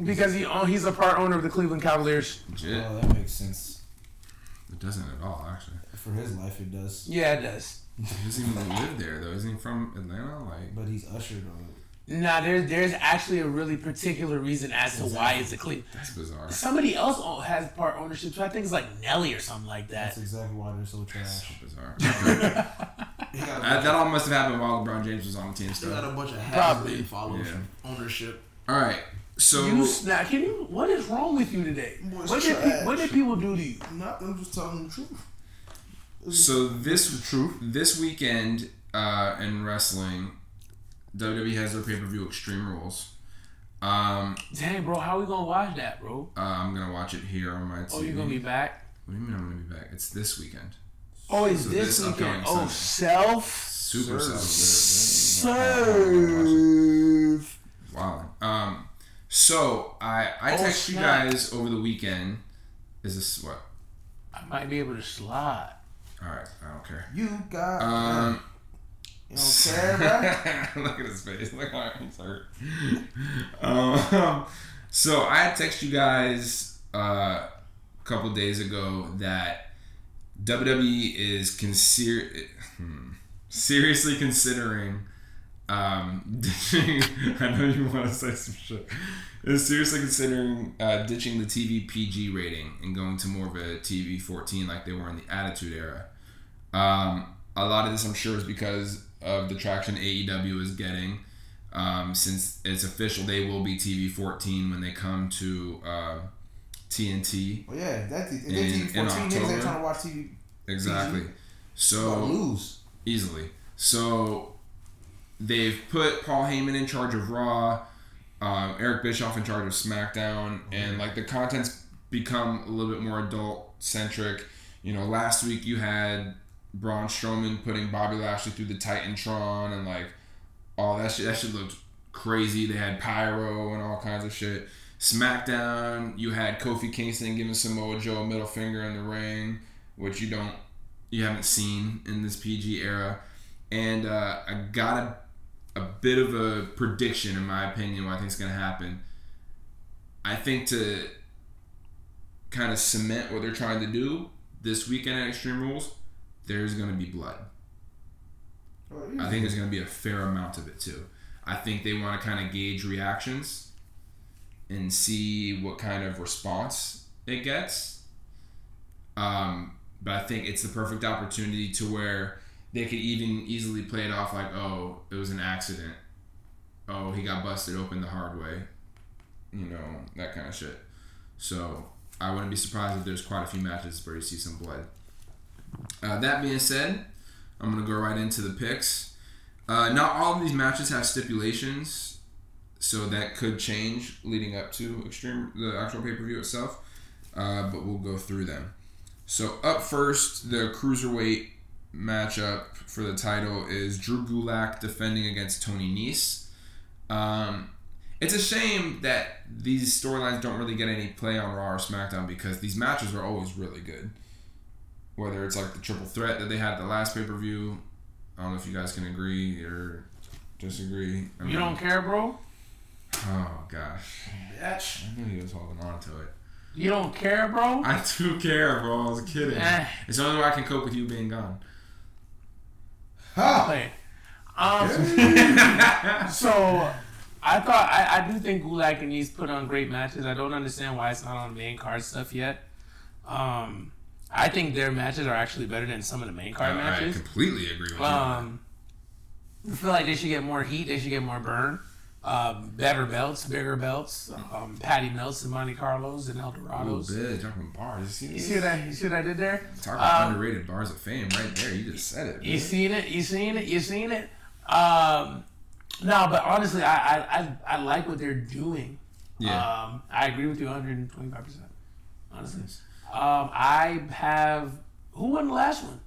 Because he own, he's a part owner of the Cleveland Cavaliers. legit. Oh, that makes sense. It doesn't at all, actually. For his life, it does. Yeah, it does. He doesn't even live there though. Isn't he from Atlanta? Like, But he's ushered though. Nah, there's there's actually a really particular reason as to why it's a Cleveland. that's bizarre. Somebody else has part ownership so I think it's like Nelly or something like that. That's exactly why they're so So trash. bizarre. [LAUGHS] He got a that, that all must have happened while LeBron James was on the team. of- he got a bunch of Probably. has followers Yeah. ownership. All right, so you snap. Can you? What is wrong with you today? Boy's What did, pe- what did people do to you? Not, I'm just telling the truth. So this this weekend uh, in wrestling, WWE has their pay per view Extreme Rules. Um, Dang, bro, how we gonna watch that, bro? uh, I'm gonna watch it here on my TV. Oh, you gonna be back? What do you mean I'm gonna be back? It's this weekend. Oh, it's So this this weekend. upcoming Oh, Sunday. self Super serve. Wow. Um, so I I Oh, text you guys over the weekend. Is this what? I might be able to slide. All right, I don't care. You got. Um, you don't care, bro. [LAUGHS] look at his face. Look how he's hurt. um, so I had text you guys uh, a couple days ago that WWE is consider hmm, seriously considering um, [LAUGHS] ditching. I know you want to say some shit. Is seriously considering uh, ditching the TV PG rating and going to more of a TV 14 like they were in the Attitude Era. Um, a lot of this, I'm sure, is because of the traction AEW is getting. Um, since it's official, they will be TV 14 when they come to uh, TNT. Well, yeah, that if In- they in TV 14 niggas October. ain't trying to watch TV. Exactly. So lose. easily. So they've put Paul Heyman in charge of Raw, um, Eric Bischoff in charge of SmackDown, and like the content's become a little bit more adult centric. You know, last week you had Braun Strowman putting Bobby Lashley through the Titantron, and like all that shit. That shit looked crazy. They had pyro and all kinds of shit. SmackDown, you had Kofi Kingston giving Samoa Joe a middle finger in the ring, which you don't, you haven't seen in this PG era. And uh, I got a, a bit of a prediction, in my opinion, what I think is going to happen. I think to kind of cement what they're trying to do this weekend at Extreme Rules, there's going to be blood. I think there's going to be a fair amount of it too. I think they want to kind of gauge reactions and see what kind of response it gets. Um, but I think it's the perfect opportunity to where they could even easily play it off like, oh, it was an accident. Oh, he got busted open the hard way. You know, that kind of shit. So I wouldn't be surprised if there's quite a few matches where you see some blood. Uh, that being said, I'm gonna go right into the picks. Uh, not all of these matches have stipulations, so that could change leading up to Extreme, the actual pay per view itself. Uh, but we'll go through them. So up first, the cruiserweight matchup for the title is Drew Gulak defending against Tony Nese. Um, it's a shame that these storylines don't really get any play on Raw or SmackDown because these matches are always really good. Whether it's like the triple threat that they had at the last pay per view, I don't know if you guys can agree or disagree. I You mean- don't care, bro. Oh gosh, Bitch. I knew he was holding on to it. You don't care, bro. I do care, bro. I was kidding. Eh. It's the only way I can cope with you being gone. Ha! Play. Um, [LAUGHS] so I thought I, I do think Gulak and he's put on great matches. I don't understand why it's not on main card stuff yet. Um, I think their matches are actually better than some of the main card I, I matches. completely agree with you. Um, I feel like they should get more heat. They should get more burn. Um, better belts, bigger belts. Um, Patty Melts and Monte Carlos and El Dorados. Oh, talking bars. You see, You see what I, you see what I did there? Talk about Um, underrated bars of fame right there. You just said it. You seen it? You seen it? You seen it? Um, no, but honestly, I, I, I, I like what they're doing. Yeah. Um, I agree with you 125. percent Honestly, um, I have who won the last one,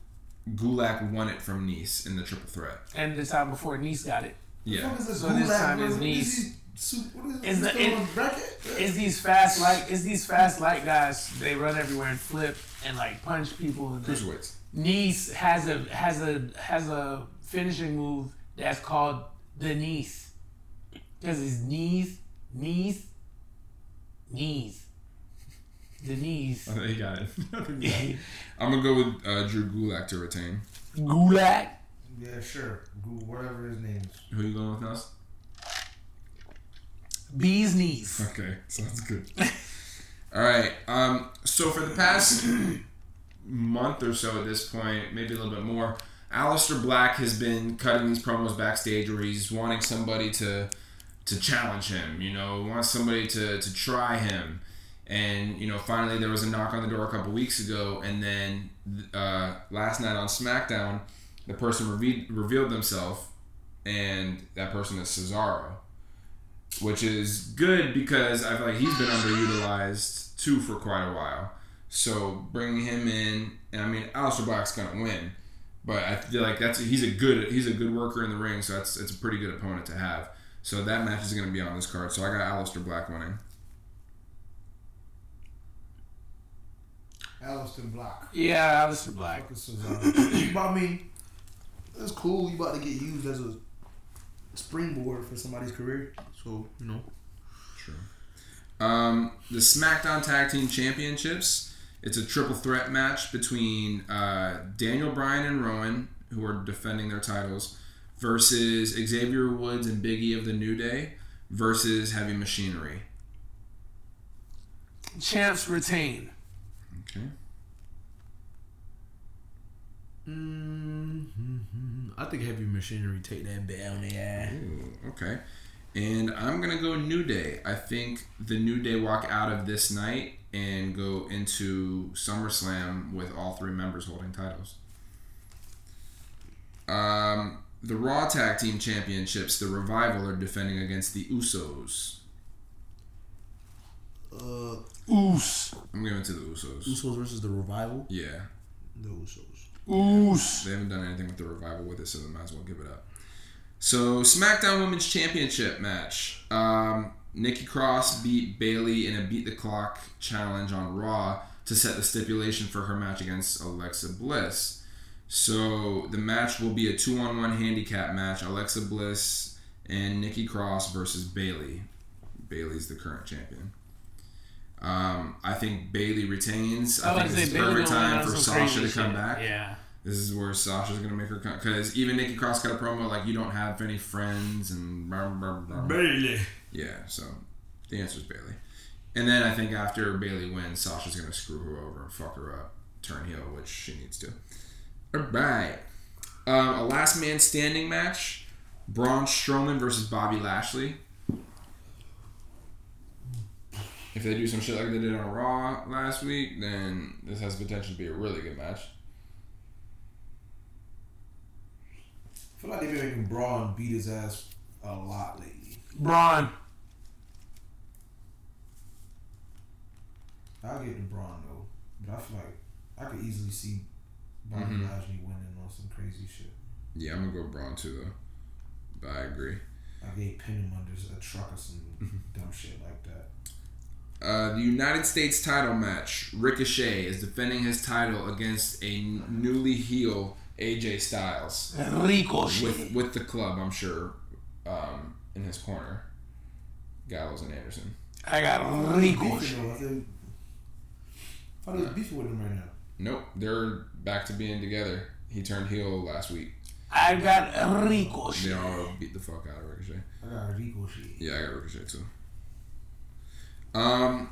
Gulak won it from Nice in the triple threat. and the time before Nice got it. Yeah. What is this? So this Gulak, time is What Nice. he- What is Is this? the- Still it- on? It's these fast like it's these fast light guys. They run everywhere and flip and like punch people. And then- Cruiserweights. Nice has a has a has a finishing move that's called the knees. Because his knees, knees, knees. The knees. Oh, you got it. [LAUGHS] I'm gonna go with uh, Drew Gulak to retain. Gulak. Yeah, sure. Google whatever his name is. Who you going with, Nas? Bee's knees. Okay, sounds good. All right. Um. So for the past month or so, at this point, maybe a little bit more, Aleister Black has been cutting these promos backstage where he's wanting somebody to to challenge him. You know, wants somebody to to try him. And you know, finally there was a knock on the door a couple weeks ago, and then uh, last night on SmackDown, the person reve- revealed themselves, and that person is Cesaro which is good because I feel like he's been underutilized too for quite a while. So bringing him in, and I mean, Aleister Black's gonna win, but I feel like that's he's a good he's a good worker in the ring, so that's it's a pretty good opponent to have. So that match is gonna be on this card. So I got Aleister Black winning. Alistair Block. Yeah, Aleister Black. Fucking Cesaro. [COUGHS] I mean, that's cool. You about to get used as a springboard for somebody's career. So you know. True. Um, the SmackDown Tag Team Championships. It's a triple threat match between uh, Daniel Bryan and Rowan, who are defending their titles, versus Xavier Woods and Biggie of the New Day, versus Heavy Machinery. Champs retain. Okay. Mm-hmm. I think heavy machinery take that down Yeah. Ooh, okay. And I'm gonna go New Day. I think the New Day walk out of this night and go into SummerSlam with all three members holding titles. Um, the Raw Tag Team Championships, the Revival are defending against the Usos. Uh, Oos. I'm going to the Usos. Usos versus the revival. Yeah, the Usos. Oos. they haven't done anything with the Revival with it, so they might as well give it up. So SmackDown Women's Championship match. Um, Nikki Cross beat Bayley in a beat the clock challenge on Raw to set the stipulation for her match against Alexa Bliss. So the match will be a two on one handicap match. Alexa Bliss and Nikki Cross versus Bayley. Bayley's the current champion. Um, I think Bayley retains. I, I think about this is say Bayley perfect time for on some Sasha to come shit. back. Yeah. This is where Sasha's gonna make her come because even Nikki Cross got a promo like you don't have any friends and blah, blah, blah, blah. Bayley. yeah. So the answer is Bayley, and then I think after Bayley wins, Sasha's gonna screw her over and fuck her up, turn heel, which she needs to. All right, um, a last man standing match: Braun Strowman versus Bobby Lashley. If they do some shit like they did on Raw last week, then this has potential to be a really good match. I feel like they've been making Braun beat his ass a lot lately. Braun. I'll get the Braun though, but I feel like I could easily see Bobby Mhm. Lashley winning on some crazy shit. Yeah, I'm gonna go Braun too though. But I agree. I gave pin him under a truck or some dumb shit like that. Uh, the United States title match. Ricochet is defending his title against a newly heel AJ Styles Ricochet. with with the club. I'm sure um, in his corner. Gallows and Anderson. I got Ricochet. though, I thought he was beefing with him right now. Nope, they're back to being together. He turned heel last week. I got Ricochet. They all beat the fuck out of Ricochet. I got Ricochet. Yeah, I got Ricochet too. Um,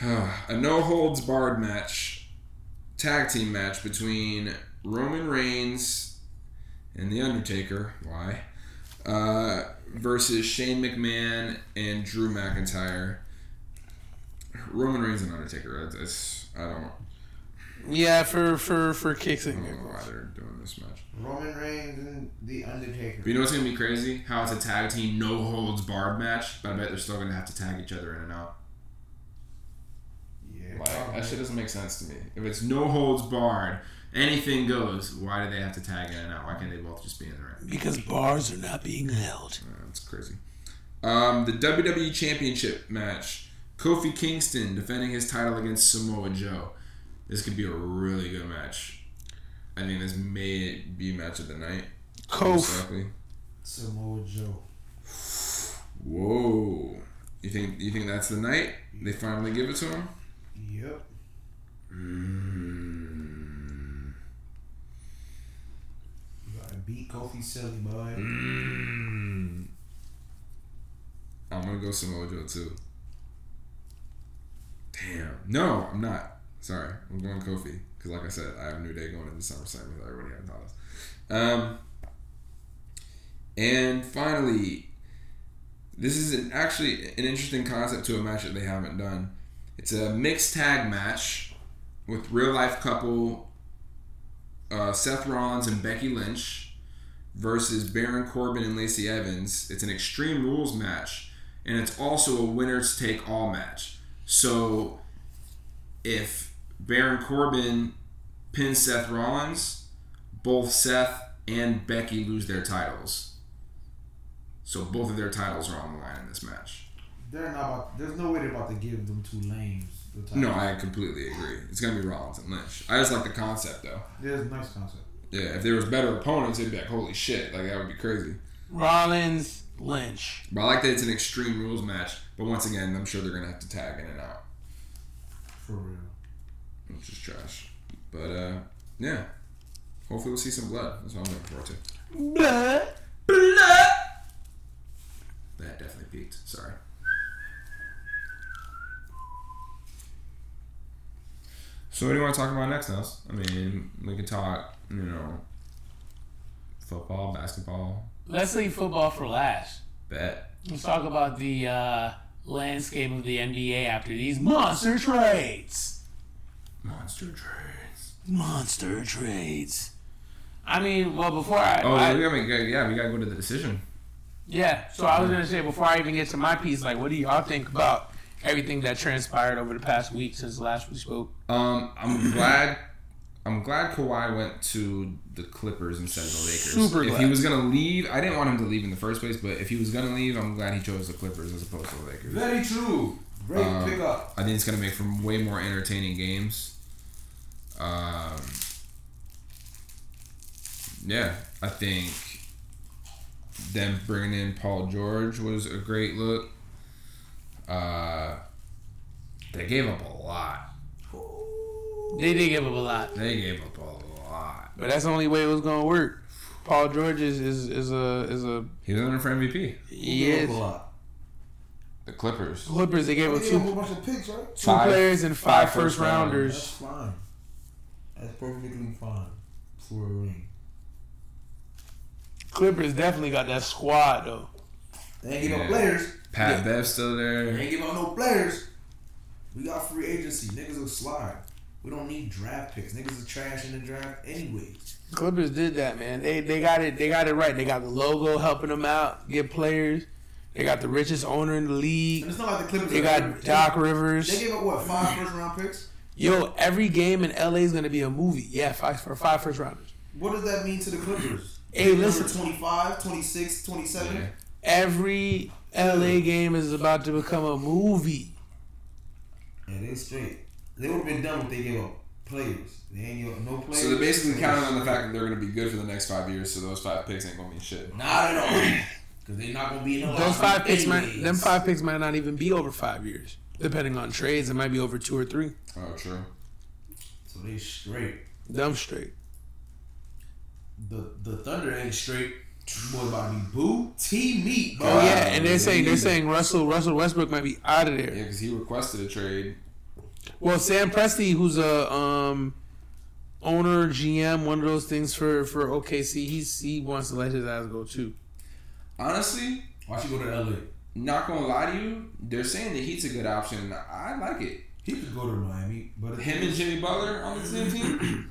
[SIGHS] a no holds barred match, tag team match between Roman Reigns and The Undertaker. Why? Uh, versus Shane McMahon and Drew McIntyre. Roman Reigns and Undertaker. That's I don't, Yeah, for for for kicks I don't know why they're doing this match. Roman Reigns and The Undertaker. But you know what's gonna be crazy? How it's a tag team no holds barred match, but I bet they're still gonna have to tag each other in and out. Yeah. Like probably. that shit doesn't make sense to me. If it's no holds barred, anything goes. Why do they have to tag in and out? Why can't they both just be in the ring? Because bars are not being held. Uh, that's crazy. Um, the WWE Championship match: Kofi Kingston defending his title against Samoa Joe. This could be a really good match. I think this may be match of the night. most Kof. likely. Samoa Joe. Whoa. You think you think that's the night they finally give it to him? Yep. Mm. You gotta beat Kofi Silly, boy. Mm. I'm gonna go Samoa Joe too. Damn. No, I'm not. Sorry, I'm going Kofi because, like I said, I have a New Day going into SummerSlam with everybody had titles. Um, and finally, this is an, actually an interesting concept to a match that they haven't done. It's a mixed tag match with real life couple uh, Seth Rollins and Becky Lynch versus Baron Corbin and Lacey Evans. It's an Extreme Rules match, and it's also a winners take all match. So if Baron Corbin pins Seth Rollins, both Seth and Becky lose their titles. So both of their titles are on the line in this match. They're not. About, there's no way they're about to give them two lanes. The. No, I completely agree. It's gonna be Rollins and Lynch. I just like the concept though. There's a nice concept. Yeah, if there was better opponents, it'd be like, holy shit, like that would be crazy. Rollins, Lynch. But I like that it's an extreme rules match. But once again, I'm sure they're gonna have to tag in and out, For real. Which is trash. But uh, yeah, hopefully we'll see some blood. That's what I'm looking forward to. Blood. Blood. That definitely peaked. Sorry. So what do you want to talk about next, Nels? I mean, we can talk, you know, football, basketball, Let's leave football for last. bet. Let's talk about the uh, landscape of the NBA after these monster trades. Monster trades. Monster trades. I mean, well, before I, Oh, I- we gotta, make- yeah, we gotta go to the decision. yeah. So I was gonna say before I even get to my piece, like, what do y'all think about everything that transpired over the past week since last we spoke? Um, I'm [COUGHS] glad. I'm glad Kawhi went to the Clippers instead of the Lakers. Super if he was gonna leave, I didn't want him to leave in the first place. But if he was gonna leave, I'm glad he chose the Clippers as opposed to the Lakers. Very true. Great Um, pickup. I think it's gonna make for way more entertaining games. Um, yeah, I think them bringing in Paul George was a great look. Uh, they gave up a lot. They did give up a lot, They gave up a lot. but that's the only way it was gonna work. Paul George is is, is a is a He was running for MVP. he Gave is a lot. The Clippers. Clippers. They gave up They a two bunch of picks, right? two Five- players and five five first first round. rounders. That's fine. That's perfectly fine for a ring. Clippers definitely got that squad though. They ain't give Yeah. up players. Pat Bev still there. They ain't give up no players. We got free agency. Niggas will slide. We don't need draft picks. Niggas are trash in the draft anyways. Clippers did that, man. They they got it. They got it right. They got the logo helping them out, get players. They got the richest owner in the And league. it's not like the Clippers. They got Doc Rivers. They gave up what five first round picks. Yo, every game in LA is gonna be a movie. Yeah, five for five first rounders. What does that mean to the Clippers? Hey, Number listen. 25, 26, 27. Yeah. Every LA game is about to become a movie. Yeah, they straight. They would have been done if they gave up players. They ain't give up no players. So they're basically counting on the fact that they're going to be good for the next five years. So those five picks ain't going to mean shit. Not at all. Because they're not going to be in the Those lottery five picks might them five picks might not even be over five years. Depending on trades, it might be over two or three. Oh, true. So they straight. Them straight. The the Thunder ain't straight. What about me? boo. T meat, bro. Oh yeah, and they're saying they're saying Russell Russell Westbrook might be out of there. Yeah, because he requested a trade. Well, Sam Presti, who's a um owner, GM, one of those things for for OKC, he's he wants to let his ass go too. Honestly, Why should go to LA? Not going to lie to you, they're saying the Heat's a good option. I like it. He could go to Miami, but Him and Jimmy Butler on the same team.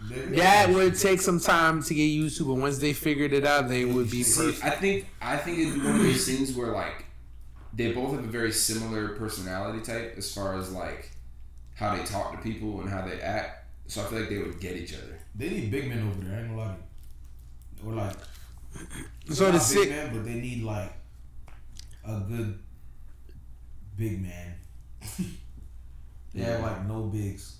[CLEARS THROAT] that would take some time to get used to, but once they figured it out, they would be See, perfect. I think I think it'd be one of those things where like they both have a very similar personality type as far as like how they talk to people and how they act. So I feel like they would get each other. They need big men over there. I ain't gonna lie. Or like So not the big sick, man, but they need like a good big man. [LAUGHS] they have like no bigs.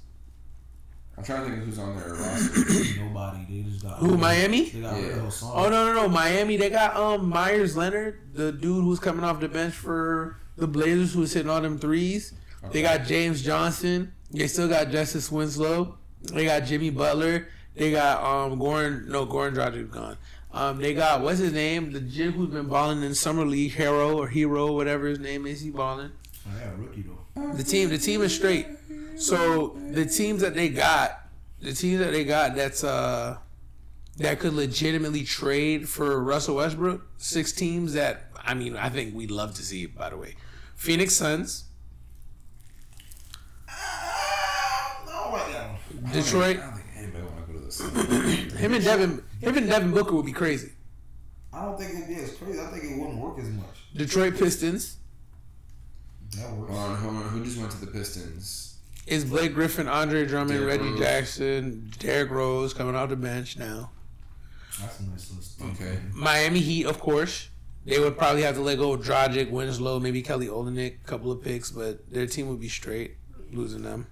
I'm trying to think of who's on their [COUGHS] roster. Nobody. They just got Who, Miami? They got Yeah. Oh no no no Miami they got um Meyers Leonard the dude who's coming off the bench for the Blazers who's hitting all them threes. They got James Johnson. They still got Justice Winslow. They got Jimmy Butler. They got um Goran no Goran Dragic gone. Um they got what's his name the Jim who's been balling in summer league Herro or Herro whatever his name is he balling. I Oh, yeah, rookie though. The team the team is straight. So the teams that they got the teams that they got that's uh that could legitimately trade for Russell Westbrook. Six teams that I mean I think we'd love to see. By the way, Phoenix Suns, don't like that one. Detroit. I don't think anybody want to go to this. Him and Devin, him and Devin Booker would be crazy. I don't think it'd be as crazy. I think it wouldn't work as much. Detroit Pistons That works. Hold on, hold on. Who just went to the Pistons? is Blake Griffin, Andre Drummond, Derrick Reggie Rose. Jackson, Derrick Rose coming off the bench now. That's a nice list. Okay. Miami Heat, of course. They would probably have to let go of Dragic, Winslow, maybe Kelly Olynyk, a couple of picks, but their team would be straight losing them.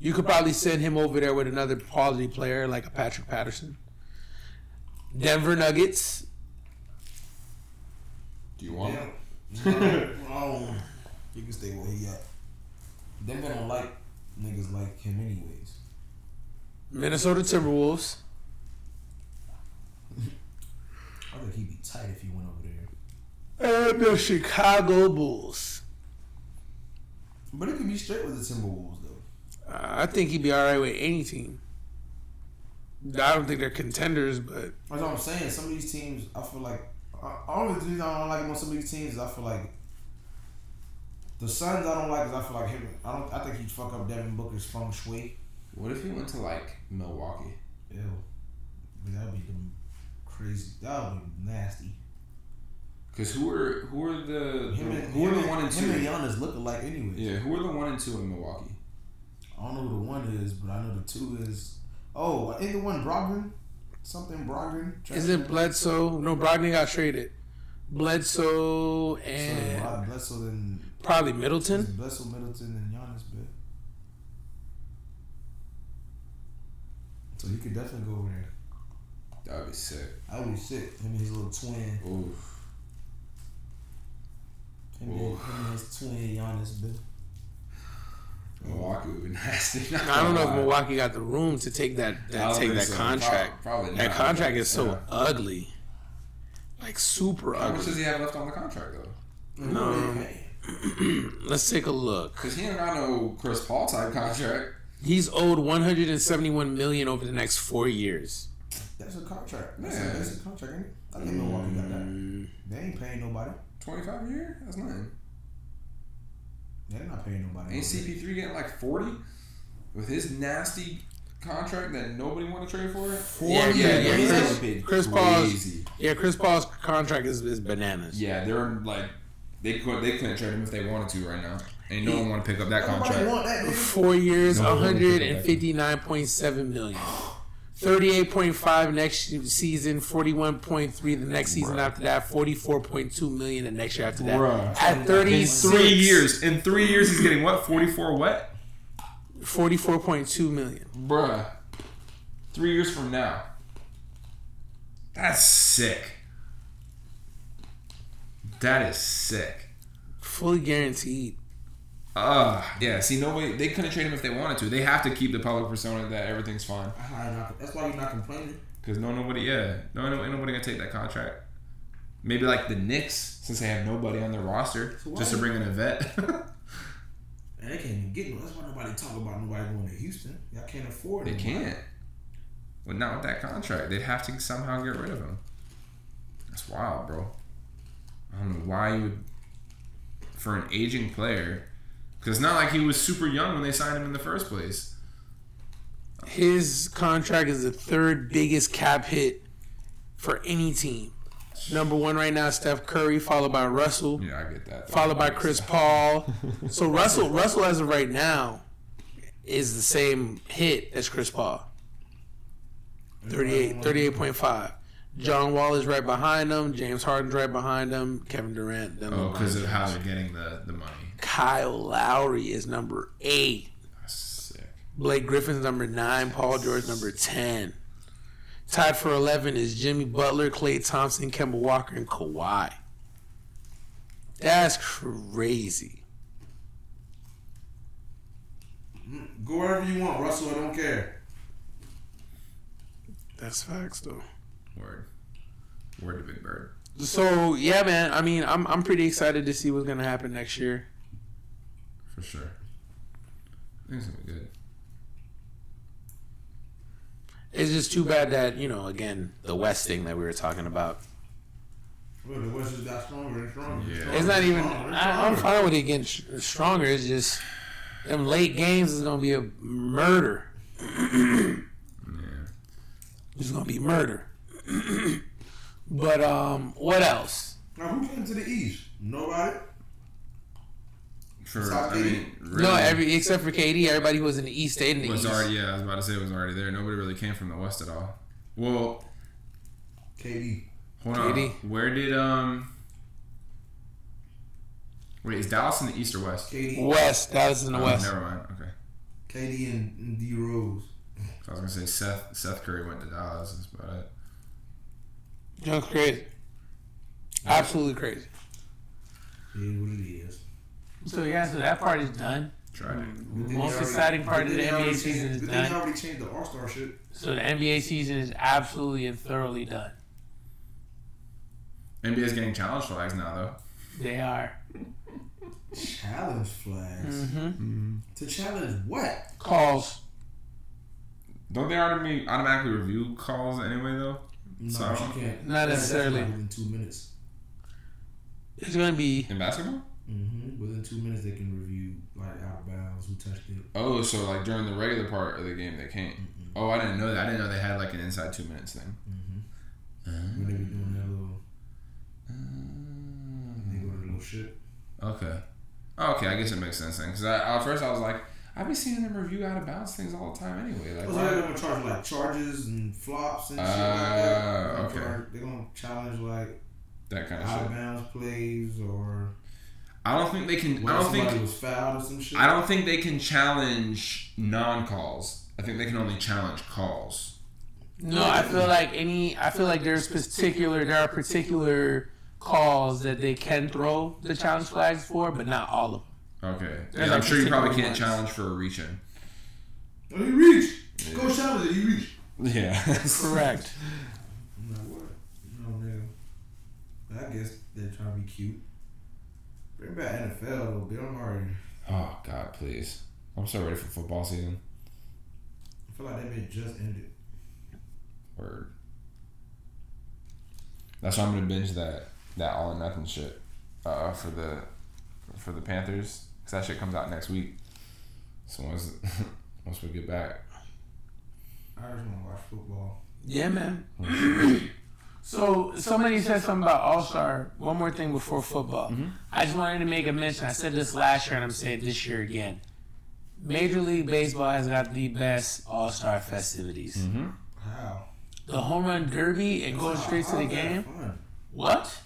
You could probably send him over there with another quality player like a Patrick Patterson. Denver Nuggets. Do you want? Yeah. No, um, you can stay where he at. Denver don't like niggas like him anyways. Minnesota Timberwolves. I think he'd be tight if he went over there. And the Chicago Bulls. But it could be straight with the Timberwolves though. I think he'd be all right with any team. I don't think they're contenders, but That's what I'm saying. Some of these teams, I feel like. Uh, I, all the reason I don't like him on some of these teams is I feel like the Suns I don't like because I feel like him. I don't. I think he'd fuck up Devin Booker's feng shui. What if he went to like Milwaukee? Ew. That'd be them crazy. That would be nasty. Because who are who are the Him and who are him the and- one and him and two? Giannis look alike anyway. Yeah, who are the one and two in Milwaukee? I don't know who the one is, but I know the two is. Oh, I think the one Brogdon, something Brogdon. Is it Bledsoe? No, Brogdon got traded. Bledsoe So and Bledsoe then probably Middleton. Bledsoe, Middleton, and Giannis, but so he could definitely go over there. That would be sick. I would be sick. Him and his little twin. Oof. Him, and, him and his twin Giannis, but Milwaukee would be [LAUGHS] nasty. I don't know if Milwaukee got the room to take that, that take that so. Uh, contract. Prob- Probably That not. contract is so Yeah. ugly, like super ugly. How much does he have left on the contract though? No. [CLEARS THROAT] Let's take a look. Because he ain't got no Chris Paul type contract. He's owed 171 million over the next four years. that's a contract. That's, Yeah. a, that's a contract, ain't it? I think Milwaukee got that. Mm. They ain't paying nobody. Twenty five a year? That's nothing. They're not paying nobody. Ain't CP three getting like forty with his nasty contract that nobody want to trade for? Yeah, yeah, yeah. he's Chris, paid Chris Paul's crazy. yeah, Chris Paul's contract is, is bananas. Yeah, they're like they could they couldn't trade him if they wanted to right now, and no one want to pick up that contract. want that. Four years, No, 159.7 million. 38.5 next season, 41.3 the next season after that, 44.2 million the next year after that. Bruh. At In 36, three years, in three years, he's getting what? Forty four what? 44.2 million. Bruh. Three years from now. That's sick. That is sick. Fully guaranteed. Uh yeah. See, nobody they couldn't trade him if they wanted to. They have to keep the public persona that everything's fine. That's why you're not- That's why you're not complaining. Cause no nobody, yeah, no, no, nobody gonna take that contract. Maybe like the Knicks, since they have nobody on their roster, So just to bring in a vet. [LAUGHS] And they can't even get no. That's why nobody talk about nobody going to Houston. Y'all can't afford it. they it. can't. But not with that contract, they'd have to somehow get rid of him. That's wild, bro. I don't know why you would, for an aging player, because it's not like he was super young when they signed him in the first place. His contract is the third biggest cap hit for any team. Number one right now, Steph Curry, followed by Russell. Yeah, I get that. followed by Chris [LAUGHS] Paul. So Russell, Russell as of right now, is the same hit as Chris Paul. 38, 38.5. John Wall is right behind him. James Harden's right behind him. Kevin Durant. Oh, because of how they're getting the, the money. Kyle Lowry is number eight. That's sick. Blake Griffin's number nine. Paul George number ten. Tied for eleven is Jimmy Butler, Klay Thompson, Kemba Walker, and Kawhi. That's crazy. Go wherever you want, Russell. I don't care. That's facts though. Word. Word to Big Bird. So yeah, man. I mean, I'm I'm pretty excited to see what's gonna happen next year. For sure. I think it's gonna be good. It's just too bad that you know, again, the West thing that we were talking about. Well, the West just got stronger and stronger. Yeah. Stronger It's not even. stronger and I, I'm fine with it getting stronger. It's just them late games is gonna be a murder. Yeah. It's gonna be murder. [CLEARS THROAT] but um, what else? Now, who came to the East? Nobody. For Stop I mean, really, No, every except for KD, everybody who was in the East stayed in the was East. already. Yeah, I was about to say it was already there. Nobody really came from the West at all. Well, KD. hold KD. on. Where did um? Wait, is Dallas in the East or West? KD. West, Dallas was in the Oh, West. Never mind. Okay. KD and, and D Rose. I was gonna say Seth Seth Curry went to Dallas. That's about it. Just crazy. Absolutely crazy. It is what it is. So yeah, so that part is done. Tried it. But then Most already- exciting part of the NBA season is But then they already changed the All Star shit. So the NBA season is absolutely and thoroughly done. NBA's getting challenge flags now though. They are. Challenge flags. Mm-hmm. To challenge what? Calls. Don't they automatically automatically review calls anyway though? No, So- you can't. Not necessarily. not Within two minutes. It's gonna be In basketball? Mm-hmm. Within two minutes, they can review like out of bounds, who touched it. Oh, so like during the regular part of the game they can't. Mm-mm. Oh, I didn't know that. I didn't know they had like an inside two minutes thing. Mm-hmm. When they be doing that little, they go to the little shit. Okay. Okay, I guess it makes sense then. Because at first I was like, I've been seeing them review out of bounds things all the time anyway. Like, Plus, why- they're gonna charge like charges and flops and shit like Ah, that. okay. Or They're gonna challenge like that kind of out of bounds plays or I don't think they can. when I don't think. was fouled or some shit. I don't think they can challenge non-calls. I think they can only challenge calls. no. I feel like any. I feel like there's particular. There are particular calls that they can throw the challenge flags for, but not all of them. Okay. There's, Yeah, I'm sure you probably can't ones. challenge for a oh, reach in. Oh, he reached. Go challenge it. He reached. Yeah. [LAUGHS] Correct. No what? No nigga. But I guess they're trying to be cute. Bring back NFL a little bit. I'm already. oh God, please! I'm so ready for football season. I feel like that bit just ended. Word. That's why I'm gonna binge that that all or nothing shit uh, for the for the Panthers because that shit comes out next week. So once [LAUGHS] once we get back, I just want to watch football. Yeah, man. So somebody said something about All Star. One more thing before football. Mm-hmm. I just wanted to make a mention. I said this last year, and I'm saying it this year again. Major League Baseball has got the best All Star festivities. Mm-hmm. How? The home run derby and going straight to the game. What?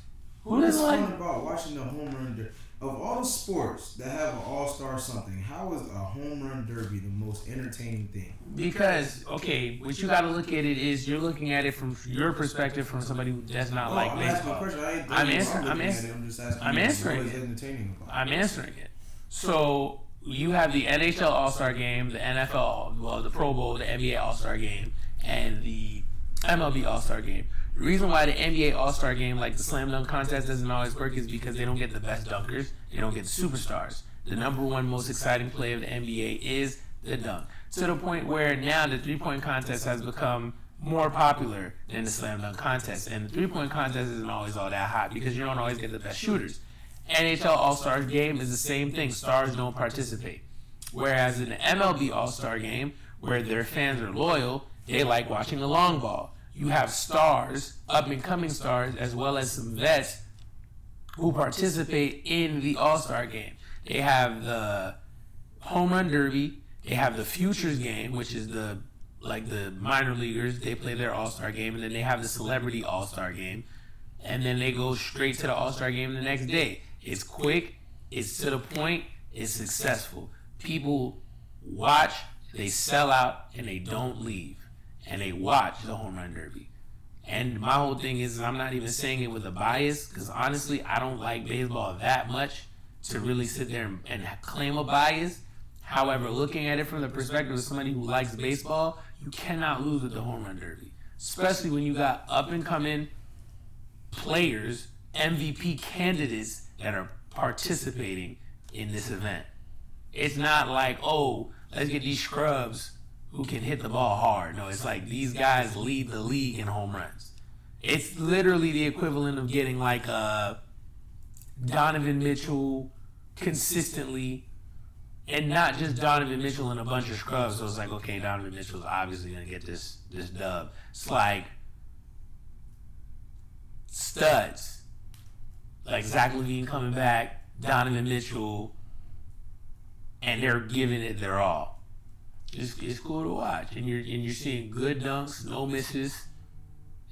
Who What's doesn't like? about watching the home run derby? Of all the sports that have an all star something, how is a home run derby the most entertaining thing? Because okay, what you got to look at it is you're looking at it from your perspective, from somebody who does not Oh, like I'm asking baseball. question. I ain't I'm answering- I'm ans- it. I'm just asking. I'm answering it. entertaining about? I'm answering it. So you have the NHL All Star Game, the NFL, well, the Pro Bowl, the NBA All Star Game, and the MLB All Star Game. The reason why the NBA All Star Game, like the slam dunk contest, doesn't always work is because they don't get the best dunkers. They don't get the superstars. The number one most exciting play of the NBA is the dunk. To the point where now the three point contest has become more popular than the slam dunk contest. And the three point contest isn't always all that hot because you don't always get the best shooters. NHL All Star game is the same thing. Stars don't participate. Whereas in the MLB All Star game, where their fans are loyal, they like watching the long ball. You have stars, up and coming stars, as well as some vets who participate in the All Star game. They have the home run derby. They have the futures game, which is the like the minor leaguers. They play their All Star game, and then they have the celebrity All Star game, and then they go straight to the All Star game the next day. It's quick. It's to the point. It's successful. People watch they sell out and they don't leave and they watch the home run derby. And my whole thing is, I'm not even saying it with a bias because honestly, I don't like baseball that much to really sit there and, and claim a bias. However, looking at it from the perspective of somebody who likes baseball, you cannot lose at the home run derby, especially when you got up and coming players, MVP candidates that are participating in this event. It's not like, oh, let's get these scrubs who can hit the ball hard. No, it's like these guys lead the league in home runs. It's literally the equivalent of getting like a Donovan Mitchell consistently, and not just Donovan Mitchell and a bunch of scrubs. So it's like, okay, Donovan Mitchell's obviously gonna get this this dub. It's like studs, like Zach LaVine coming back, Donovan Mitchell, and they're giving it their all. It's, it's cool to watch, and you're and you're seeing good dunks, no misses.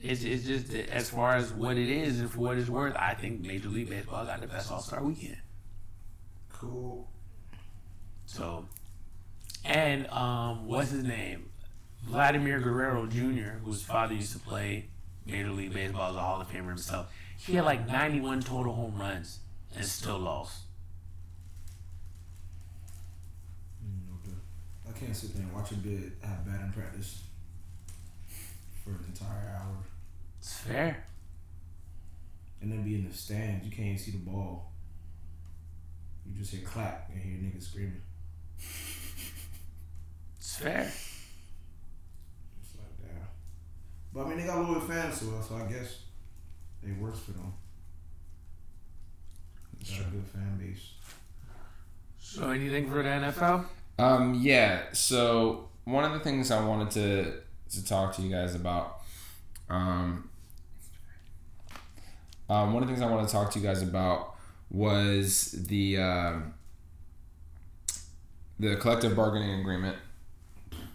It's, it's just as far as what it is and for what it's worth, I think Major League Baseball got the best All Star weekend. Cool. So, and um, what's his name? Vladimir Guerrero Jr., whose father used to play Major League Baseball as a Hall of Famer himself. He had like 91 total home runs and still lost. I can't sit there and watch a bit have batting practice for an entire hour It's fair. and then be in the stands. You can't even see the ball. You just hear clap and hear niggas screaming. It's fair. It's like that. But I mean, they got loyal fans to us, so I guess it works for them. They got a good fan base. So, anything for the NFL? Um, yeah. So one of the things I wanted to to talk to you guys about, um, um, one of the things I wanted to talk to you guys about was the um the collective bargaining agreement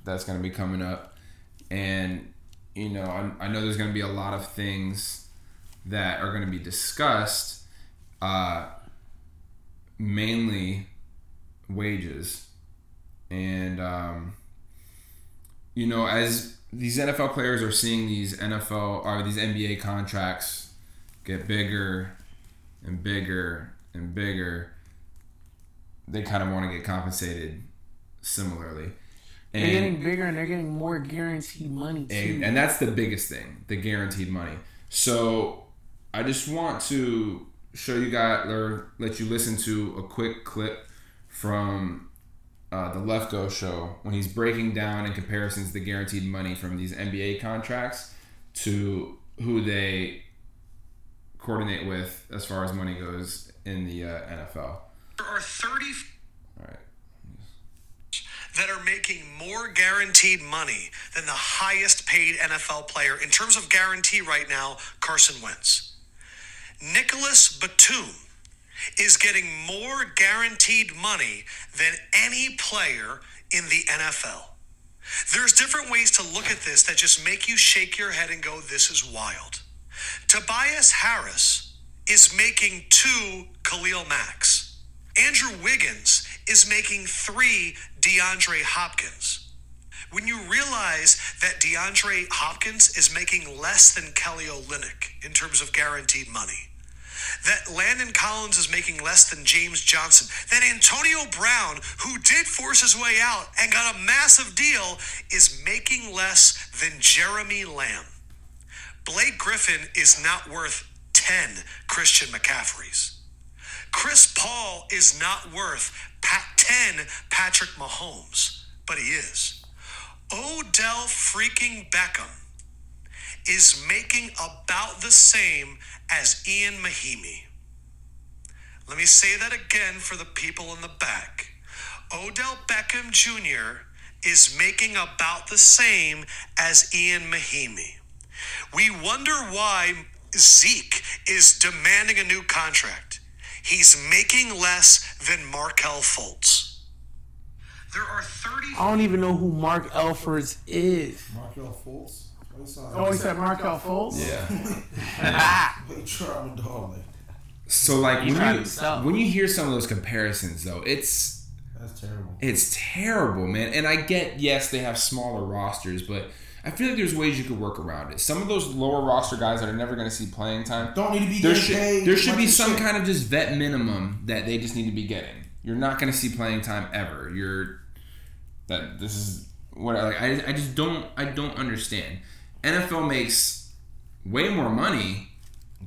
that's going to be coming up, and you know I, I know there's going to be a lot of things that are going to be discussed, uh, mainly wages and um, you know as these NFL players are seeing these NFL or these NBA contracts get bigger and bigger and bigger, they kind of want to get compensated similarly. They're getting bigger and they're getting more guaranteed money too. and, and that's the biggest thing the guaranteed money so i just want to show you guys or let you listen to a quick clip from uh, the Lefkoe show when he's breaking down in comparisons the guaranteed money from these nba contracts to who they coordinate with as far as money goes in the uh, nfl There are 30 all right that are making more guaranteed money than the highest paid NFL player in terms of guarantee right now, Carson Wentz. Nicholas Batum is getting more guaranteed money than any player in the NFL. There's different ways to look at this that just make you shake your head and go, this is wild. Tobias Harris is making two Khalil Macks. Andrew Wiggins is making three DeAndre Hopkins. When you realize that DeAndre Hopkins is making less than Kelly Olynyk in terms of guaranteed money, that Landon Collins is making less than James Johnson, that Antonio Brown, who did force his way out and got a massive deal, is making less than Jeremy Lamb. Blake Griffin is not worth 10 Christian McCaffreys. Chris Paul is not worth 10 Patrick Mahomes, but he is. Odell freaking Beckham is making about the same as Ian Mahinmi. Let me say that again for the people in the back. Odell Beckham Jr. is making about the same as Ian Mahinmi. We wonder why Zeke is demanding a new contract. He's making less than Markelle Fultz. There are 30 I don't even know who Mark Elfers is. Markelle Fultz. What is that? Oh, he said Markelle Fultz? yeah [LAUGHS] But you try I'm a dog so like He's when you to when you hear some of those comparisons though it's That's terrible. It's terrible, man. And I get, yes, they have smaller rosters, but I feel like there's ways you could work around it. Some of those lower roster guys that are never going to see playing time, Don't need to be there should paid. there should be some shit. kind of just vet minimum that they just need to be getting. You're not going to see playing time ever. You're that this is what I like. I, I just don't I don't understand. NFL makes way more money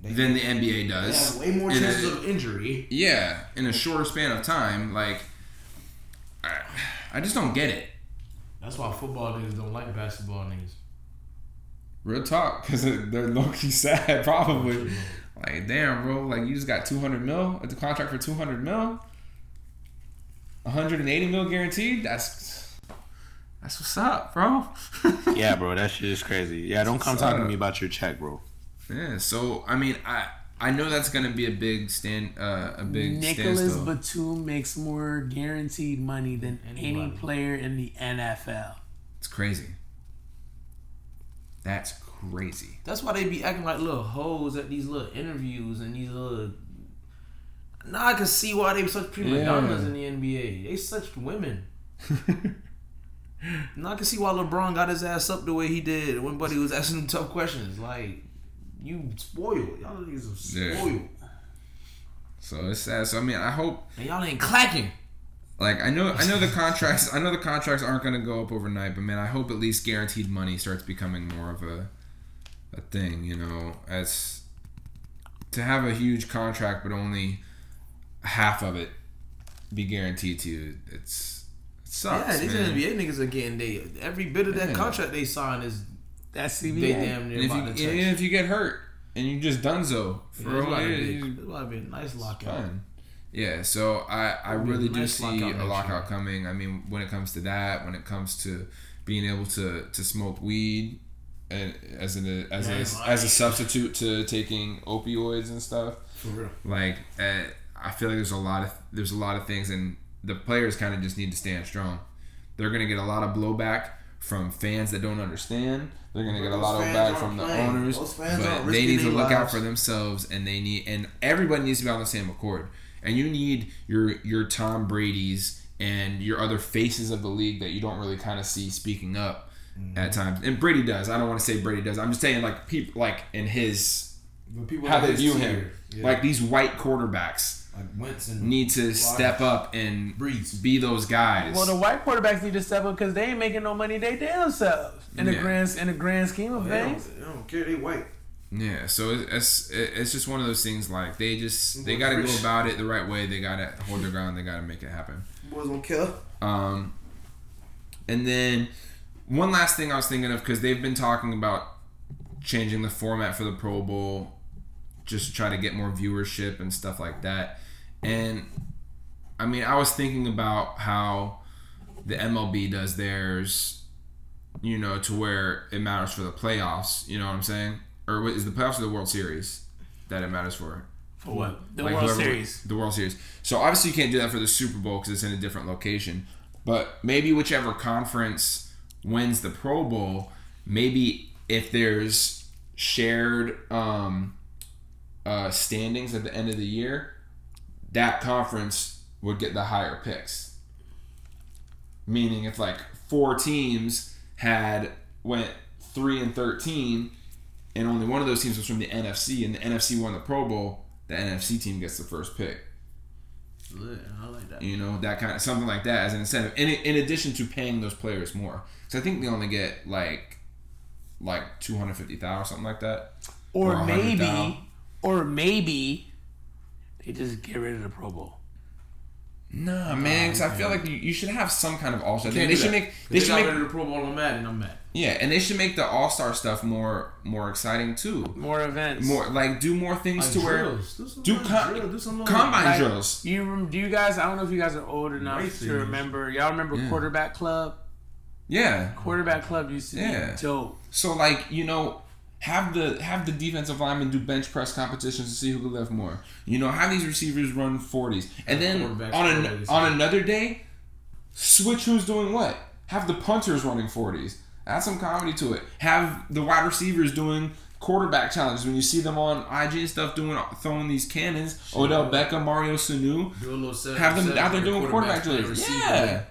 than the NBA does. have way more in a- chances of injury. yeah, in a shorter span of time. Like, I, I just don't get it. That's why football niggas don't like basketball niggas. Real talk, because they're low key [LAUGHS] sad, probably. Like, damn, bro, like you just got 200 mil at the contract for 200 mil, 180 mil guaranteed. That's that's what's up, bro. [LAUGHS] Yeah, bro, that shit is crazy. Yeah, don't come What's talking to me about your check, bro. yeah. So I mean, I I know that's gonna be a big stand, uh, a big Nicolas standstill. Batum makes more guaranteed money than any player in the NFL. It's crazy. That's crazy. That's why they be acting like little hoes at these little interviews and these little. Now I can see why they such prima Yeah. donnas in the NBA. They such women. [LAUGHS] now I can see why LeBron got his ass up the way he did when Buddy was asking him tough questions. Like, you spoiled. Y'all niggas are Yeah. spoiled. So it's sad. So I mean, I hope And y'all ain't clacking. Like I know, I know the contracts. I know the contracts aren't going to go up overnight, but man, I hope at least guaranteed money starts becoming more of a a thing. You know, as to have a huge contract, but only half of it be guaranteed to you. It's it sucks, yeah, these man. NBA niggas are getting they every bit of that Yeah. contract they sign is That's they damn near And if you to touch. and if you get hurt and you just done so Yeah, for it's a about to while, be- you- it's about be a nice lockout. Fine. Yeah, so I, I really do nice see lockout a lockout year. coming. I mean, when it comes to that, when it comes to being able to, to smoke weed and as an as Man, a as a substitute to taking opioids and stuff, For real. like uh, I feel like there's a lot of there's a lot of things, and the players kind of just need to stand strong. They're gonna get a lot of blowback from fans that don't understand. They're gonna get a lot of back from the playing. owners, but they need to look out for themselves, and they need and everybody needs to be on the same accord. And you need your your Tom Brady's and your other faces of the league that you don't really kind of see speaking up Mm-hmm. at times. And Brady does. I don't want to say Brady does. I'm just saying like people like in his how that they view him. yeah. Like these white quarterbacks like Wentz and need to step up and Brees. be those guys. Well, the white quarterbacks need to step up because they ain't making no money they damn selves in the grand in the grand scheme of They things. don't, they don't care. They white. yeah, so it's it's just one of those things. Like they just they got to go about it the right way. They got to hold their ground. They got to make it happen. Boys don't care. Um, and then one last thing I was thinking of because they've been talking about changing the format for the Pro Bowl just to try to get more viewership and stuff like that. And I mean, I was thinking about how the MLB does theirs, you know, to where it matters for the playoffs. You know what I'm saying? Or what- is the playoffs or the World Series that it matters for? For what? The Like World whoever- Series. The World Series. So obviously you can't do that for the Super Bowl because it's in a different location. But maybe whichever conference wins the Pro Bowl, maybe if there's shared um, uh, standings at the end of the year, that conference would get the higher picks. Meaning, if like four teams had went three and thirteen, and only one of those teams was from the NFC, and the NFC won the Pro Bowl, the NFC team gets the first pick. Lit. I like that. You know that kind of something like that as an incentive. In in addition to paying those players more, so I think they only get like like two hundred fifty thousand or something like that. Or, Or maybe, thou. or maybe they just get rid of the Pro Bowl. Nah, man, because I feel like you, you should have some kind of all star. Can't They should make If they should got make rid of the Pro Bowl on Madden. I'm mad. yeah, and they should make the all star stuff more more exciting too. More events. More like do more things to where drills. Do some do com- drill. Do some combine Like, drills. You do you guys? I don't know if you guys are old enough Racing. to remember. Y'all remember Yeah. Quarterback Club? Yeah. Quarterback Club used to Yeah. be dope. So like you know, have the have the defensive linemen do bench press competitions to see who can lift more. You know, have these receivers run forties, and then on an, on another day, switch who's doing what. Have the punters running forties. Add some comedy to it. Have the wide receivers doing quarterback challenges when you see them on IG and stuff doing throwing these cannons. Odell Beckham, Mario Sanu, Do a little seven, have them out there doing quarterback quarterbacks playing drills. Yeah.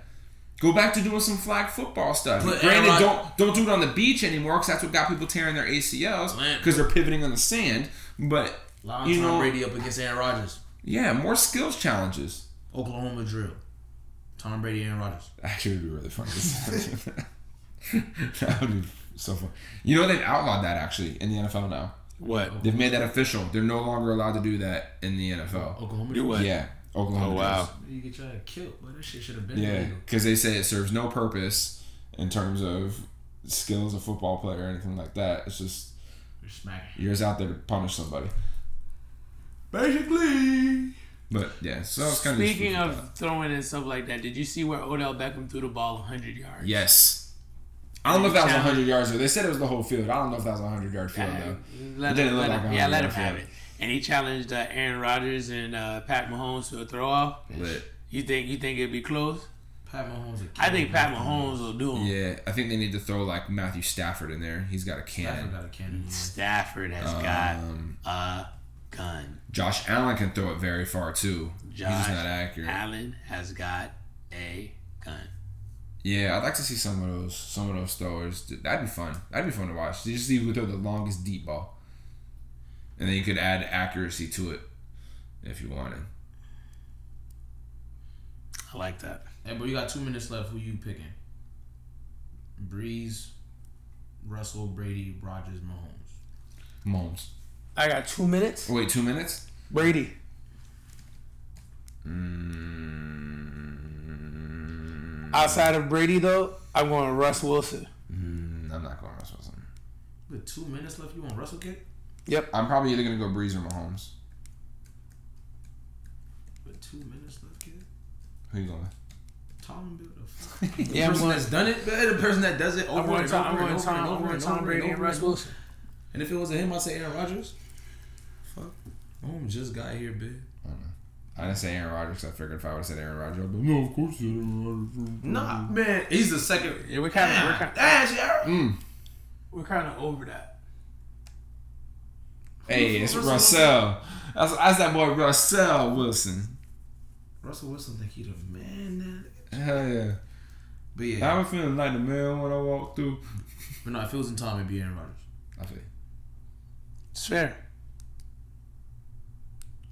Go back to doing some flag football stuff. Put Granted, Aaron don't don't do it on the beach anymore because that's what got people tearing their ACLs because they're pivoting on the sand. But Line you Tom know, Brady up against Aaron Rodgers. yeah, more skills challenges. Oklahoma drill. Tom Brady, Aaron Rodgers. [LAUGHS] Actually, would be really funny. [LAUGHS] that would be so fun. You know they've outlawed that actually in the NFL now. What? Oh. They've made that official. They're no longer allowed to do that in the NFL. Oklahoma Do drill. what? Yeah, Oklahoma. Oh wow. drills. You get your ass kill, but that shit should have been Yeah, illegal. because they say it serves no purpose in terms of skills of a football player or anything like that. It's just You're smacking. you're just out there to punish somebody. Basically. But yeah, so it's kind Speaking of of throwing and stuff like that, did you see where Odell Beckham threw the ball 100 yards? yes. I don't know if that was 100 yards though. They said it was the whole field. I don't know if that was a 100 yard field though. Let It didn't him, look let like him- a yeah, let him 100 have yard it. And he challenged uh, Aaron Rodgers and uh, Pat Mahomes to a throw off. Lit. You think you think it'd be close? Pat Mahomes. a I think. Pat Mahomes will do him. Yeah, I think they need to throw like Matthew Stafford in there. He's got a Stafford cannon. got a cannon. Stafford has Um, got a gun. Josh Allen can throw it very far too. He's Josh just not accurate. Allen has got a gun. Yeah, I'd like to see some of those some of those throwers. That'd be fun. That'd be fun to watch. You just see who throw the longest deep ball, and then you could add accuracy to it if you wanted. I like that. Hey, but you got two minutes left. Who you picking? Brees, Russell, Brady, Rodgers, Mahomes. Mahomes. I got two minutes. Wait, two minutes? Brady. Mm, Outside of Brady, though, I'm going Russ Wilson. mm, I'm not going Russell Wilson. With two minutes left, you want Russell kick? I'm probably either gonna go Brees or Mahomes. With two minutes left, kid. Who you going? with? Tom built a. [LAUGHS] The Yeah, person that's done it, the person that does it over I'm going and Tom, over I'm and going over Tom, and I'm over going and Tom over Brady and and over Russ and over. Wilson. And if it wasn't him, I'd say Aaron Rodgers. Fuck. Mahomes just got here, big. I didn't say Aaron Rodgers. 'cause I figured if I would have said Aaron Rodgers, I'd be like, no, of course you Aaron Rodgers. Nah, man, he's the second. Yeah, we're kind of we're kind Damn, she Aaron. Mm. we're kind of over that. Hey, it's Russell Russell. That's, that's that boy Russell Wilson. Russell Wilson think he the man now. Hell yeah. But yeah, I'm feeling like the man when I walk through. but no, if it wasn't Tom, it'd be Aaron Rodgers. I feel. It's fair.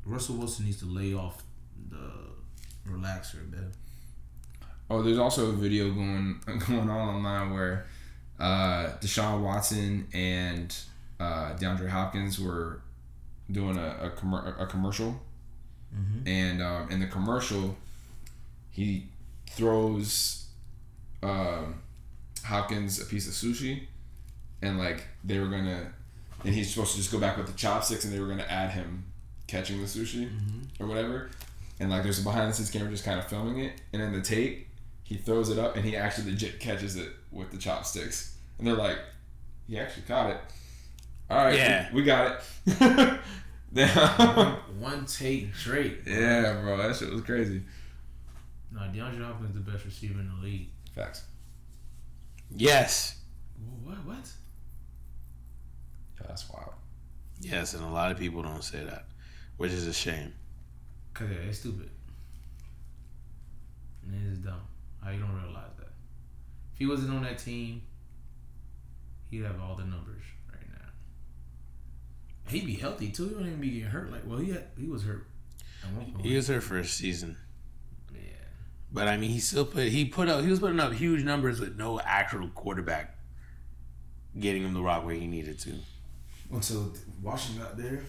Russell Wilson needs to lay off the relaxer, man. Oh, there's also a video going [LAUGHS] going on online where uh, Deshaun Watson and uh, DeAndre Hopkins were doing a a, commer- a commercial, and um, in the commercial, he throws um, Hopkins a piece of sushi, and like they were gonna, and he's supposed to just go back with the chopsticks, and they were gonna add him catching the sushi or whatever, and like there's a behind the scenes camera just kind of filming it, and in the tape, he throws it up, and he actually legit catches it with the chopsticks, and they're like, he actually caught it. All right, Yeah. we, we got it. [LAUGHS] Damn. One take Drake. bro. yeah, bro, that shit was crazy. No, DeAndre Hopkins is the best receiver in the league. Facts. Yes. What? What? Yeah, that's wild. Yes, and a lot of people don't say that, which is a shame. Cause yeah, it's stupid. And it is dumb. How you don't realize that? If he wasn't on that team, he'd have all the numbers right now. He'd be healthy too. He wouldn't even be getting hurt. Like, well, he had, he was hurt. At one point. He was her first season, yeah. but I mean, he still put he put up he was putting up huge numbers with no actual quarterback getting him the rock where he needed to. Until Washington got there,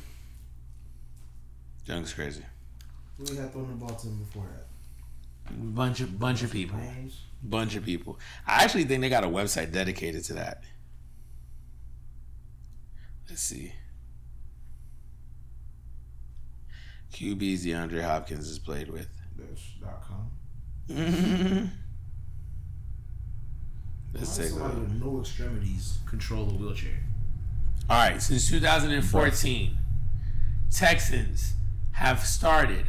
Young's crazy. who we had thrown the ball to him before that? Bunch of bunch of people, Mahomes. bunch of people. I actually think they got a website dedicated to that. Let's see. QBs DeAndre Hopkins has played with. That's dot com. [LAUGHS] Let's Why take a somebody look. with no extremities. Control the wheelchair. All right, since 2014, Texans have started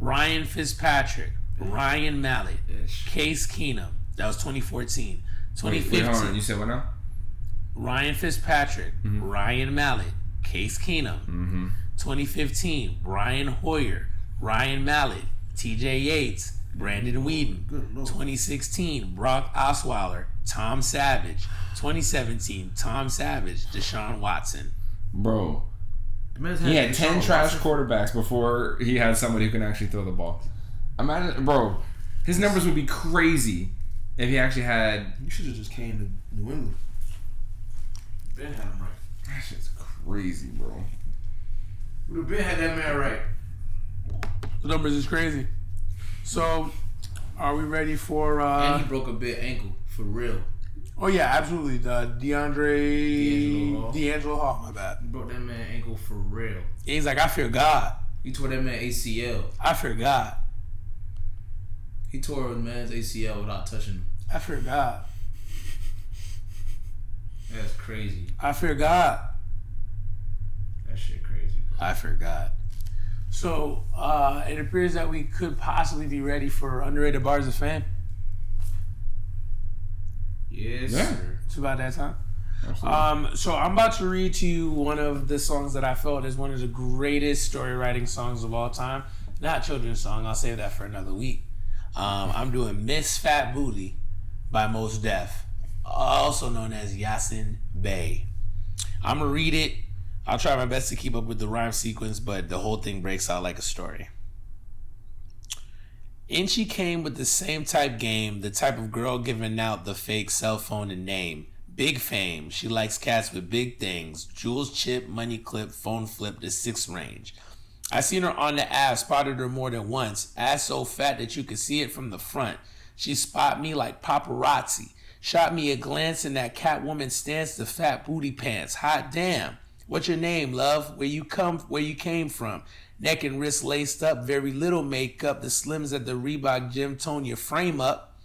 Ryan Fitzpatrick, Ryan Mallett, Ish. Case Keenum. That was 2014. Wait, wait, 2015. You said what now? Ryan Fitzpatrick, mm-hmm. Ryan Mallett, Case Keenum. Mm-hmm. 2015, Brian Hoyer, Ryan Mallett, TJ Yates, Brandon Weeden. 2016, Brock Osweiler, Tom Savage. 2017, Tom Savage, Deshaun Watson. Bro, he had ten trash quarterbacks before he had somebody who can actually throw the ball. Imagine, bro, his numbers would be crazy if he actually had. You should have just came to New England. Ben had him right. That shit's crazy, bro. Would have Ben had that man right. The numbers is crazy. So, are we ready for? and uh he broke a big ankle for real. Oh yeah, absolutely. The DeAndre D'Angelo Hall. D'Angelo Hall. My bad. He broke that man ankle for real. He's like, I fear God. He tore that man ACL. I fear God. He tore a man's ACL without touching him. I fear God. That's crazy. I fear God. That shit crazy, bro. I forgot. So uh, it appears that we could possibly be ready for underrated bars of fame. Yes, Yeah. sir. It's about that time. Um, so I'm about to read to you one of the songs that I felt is one of the greatest story writing songs of all time. Not children's song. I'll save that for another week. Um, I'm doing Miss Fat Booty by Mos Def, also known as Yasin Bey. I'm gonna read it. I'll try my best to keep up with the rhyme sequence, but the whole thing breaks out like a story. In she came with the same type game, the type of girl giving out the fake cell phone and name. Big fame. She likes cats with big things. Jewels chip, money clip, phone flip to six range. I seen her on the ass, spotted her more than once. Ass so fat that you could see it from the front. She spot me like paparazzi. Shot me a glance in that Catwoman stance, the fat booty pants. Hot damn. What's your name, love? Where you come where you came from? Neck and wrist laced up, very little makeup. The slims at the Reebok gym tone your frame up.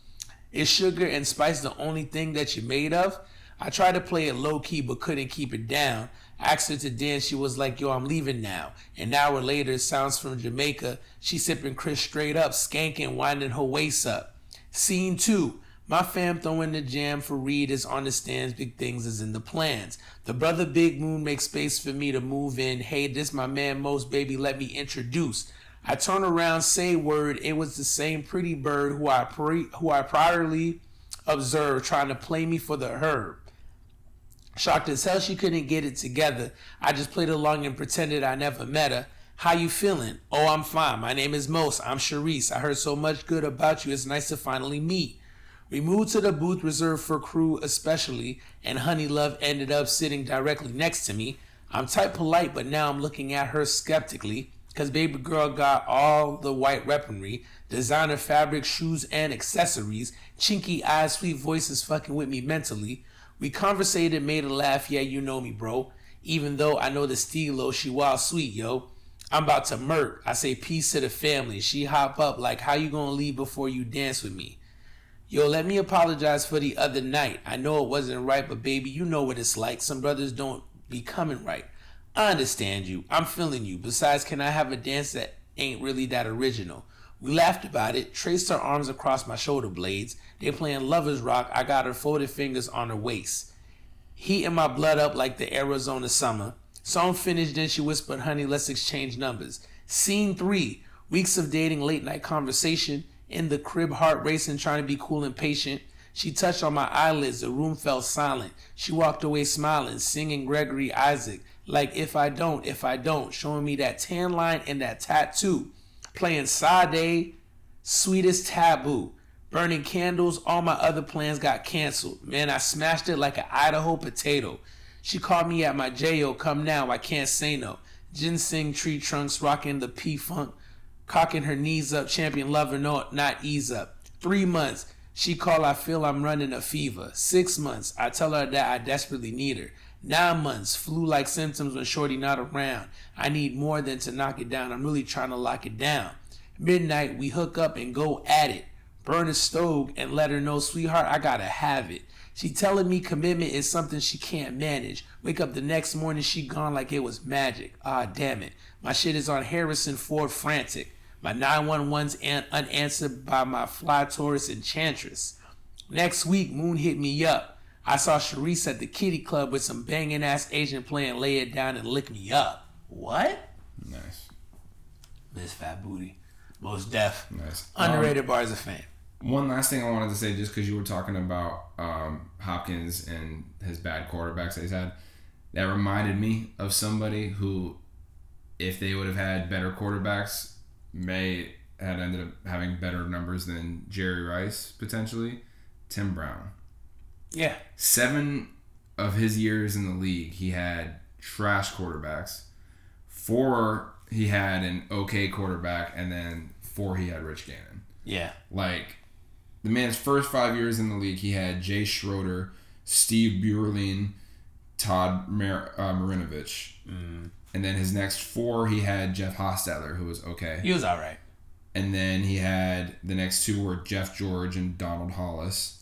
Is sugar and spice the only thing that you're made of? I tried to play it low key but couldn't keep it down. Asked her to dance, she was like, Yo, I'm leaving now. An hour later, sounds from Jamaica. She sipping Chris straight up, skanking, winding her waist up. Scene two. My fam throwing the jam for Reed is on the stands, big things is in the plans. The brother Big Moon makes space for me to move in. Hey, this my man Mos, baby, let me introduce. I turn around, say word, it was the same pretty bird who I pre- who I priorly observed trying to play me for the herb. Shocked as hell she couldn't get it together. I just played along and pretended I never met her. How you feeling? Oh, I'm fine. My name is Mos. I'm Sharice. I heard so much good about you. It's nice to finally meet. We moved to the booth reserved for crew especially, and Honey Love ended up sitting directly next to me. I'm type polite, but now I'm looking at her skeptically, cause baby girl got all the white weaponry, designer fabric, shoes, and accessories, chinky eyes, sweet voices fucking with me mentally. We conversated, made a laugh, yeah, you know me, bro. Even though I know the stilo, she wild sweet, yo. I'm about to murk. I say peace to the family. She hop up like, how you gonna leave before you dance with me? Yo, let me apologize for the other night. I know it wasn't right, but baby, you know what it's like. Some brothers don't be coming right. I understand you. I'm feeling you. Besides, can I have a dance that ain't really that original? We laughed about it, traced her arms across my shoulder blades. They playing lovers rock. I got her folded fingers on her waist. Heating my blood up like the Arizona summer. Song finished, then she whispered, Honey, let's exchange numbers. Scene three weeks of dating, late night conversation. In the crib, heart racing, trying to be cool and patient. She touched on my eyelids, the room fell silent. She walked away smiling, singing Gregory Isaac, like If I Don't, If I Don't, showing me that tan line and that tattoo. Playing Sade, Sweetest Taboo. Burning candles, all my other plans got canceled. Man, I smashed it like an Idaho potato. She called me at my J.O. Come now, I can't say no. Ginseng tree trunks, rocking the P Funk, cocking her knees up, champion lover, no, not ease up. Three months, she call, I feel I'm running a fever. Six months, I tell her that I desperately need her. Nine months, flu-like symptoms when Shorty not around. I need more than to knock it down. I'm really trying to lock it down. Midnight, we hook up and go at it. Burn a stove and let her know, sweetheart, I gotta have it. She telling me commitment is something she can't manage. Wake up the next morning, she gone like it was magic. Ah, damn it. My shit is on Harrison Ford frantic. My 911's an- unanswered by my fly Taurus enchantress. Next week, Moon hit me up. I saw Sharice at the kitty club with some banging ass Asian playing lay it down and lick me up. What? Nice. Miss Fat Booty. Mos Def. Nice. Underrated bars of fame. One last thing I wanted to say, just because you were talking about um, Hopkins and his bad quarterbacks that he's had, that reminded me of somebody who, if they would have had better quarterbacks, may had ended up having better numbers than Jerry Rice potentially. Tim Brown. Yeah. Seven of his years in the league, he had trash quarterbacks. Four, he had an okay quarterback, and then four, he had Rich Gannon. Yeah. Like the man's first five years in the league, he had Jay Schroeder, Steve Beuerlein, Todd Mar- uh, Marinovich, and then his next four, he had Jeff Hostetler, who was okay, He was all right. and then he had the next two were Jeff George and Donald Hollas,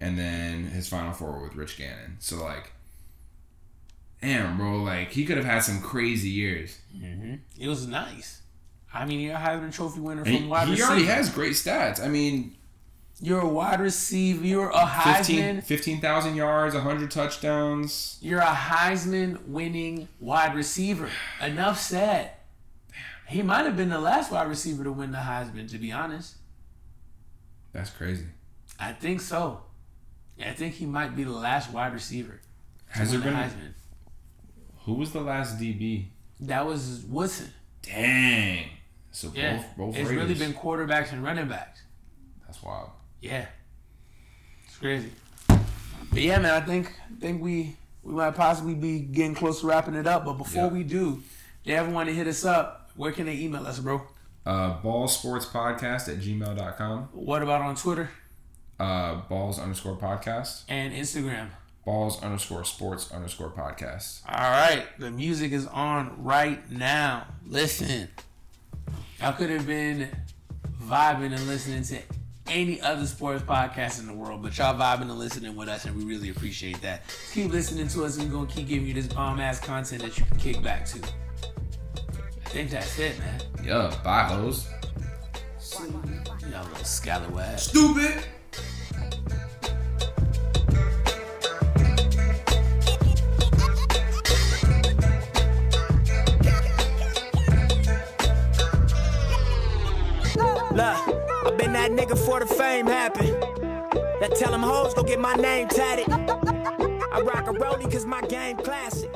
and then his final four were with Rich Gannon. So like, damn, bro, like he could have had some crazy years. Mm-hmm. It was nice. I mean, you're a Trophy winner And from wide he receiver. already has great stats. I mean, You're a wide receiver. You're a Heisman. 15,000 yards, 100 touchdowns. You're a Heisman winning wide receiver. Enough said. He might have been the last wide receiver to win the Heisman, to be honest. That's crazy. I think so. I think he might be the last wide receiver. Has there been Heisman? who was the last DB? That was Woodson. Dang. So Yeah. both both it's Raiders. really been quarterbacks and running backs. That's wild. Yeah. It's crazy. But yeah, man, I think I think we we might possibly be getting close to wrapping it up. But before we do, they ever want to hit us up, where can they email us, bro? Uh, ball sports podcast at gmail.com. What about on Twitter Uh, balls underscore podcast. and Instagram? Balls underscore sports underscore podcast. All right, the music is on right now. Listen, I could have been vibing and listening to any other sports podcast in the world, but y'all vibing and listening with us, and we really appreciate that. Keep listening to us, and we're gonna keep giving you this bomb ass content that you can kick back to. I think that's it, man. Yeah, bye hoes. Y'all little scallywag. Stupid. Look, I've been that nigga for the fame happen. That tell them hoes go get my name tatted. I rock a rollie cause my game classic.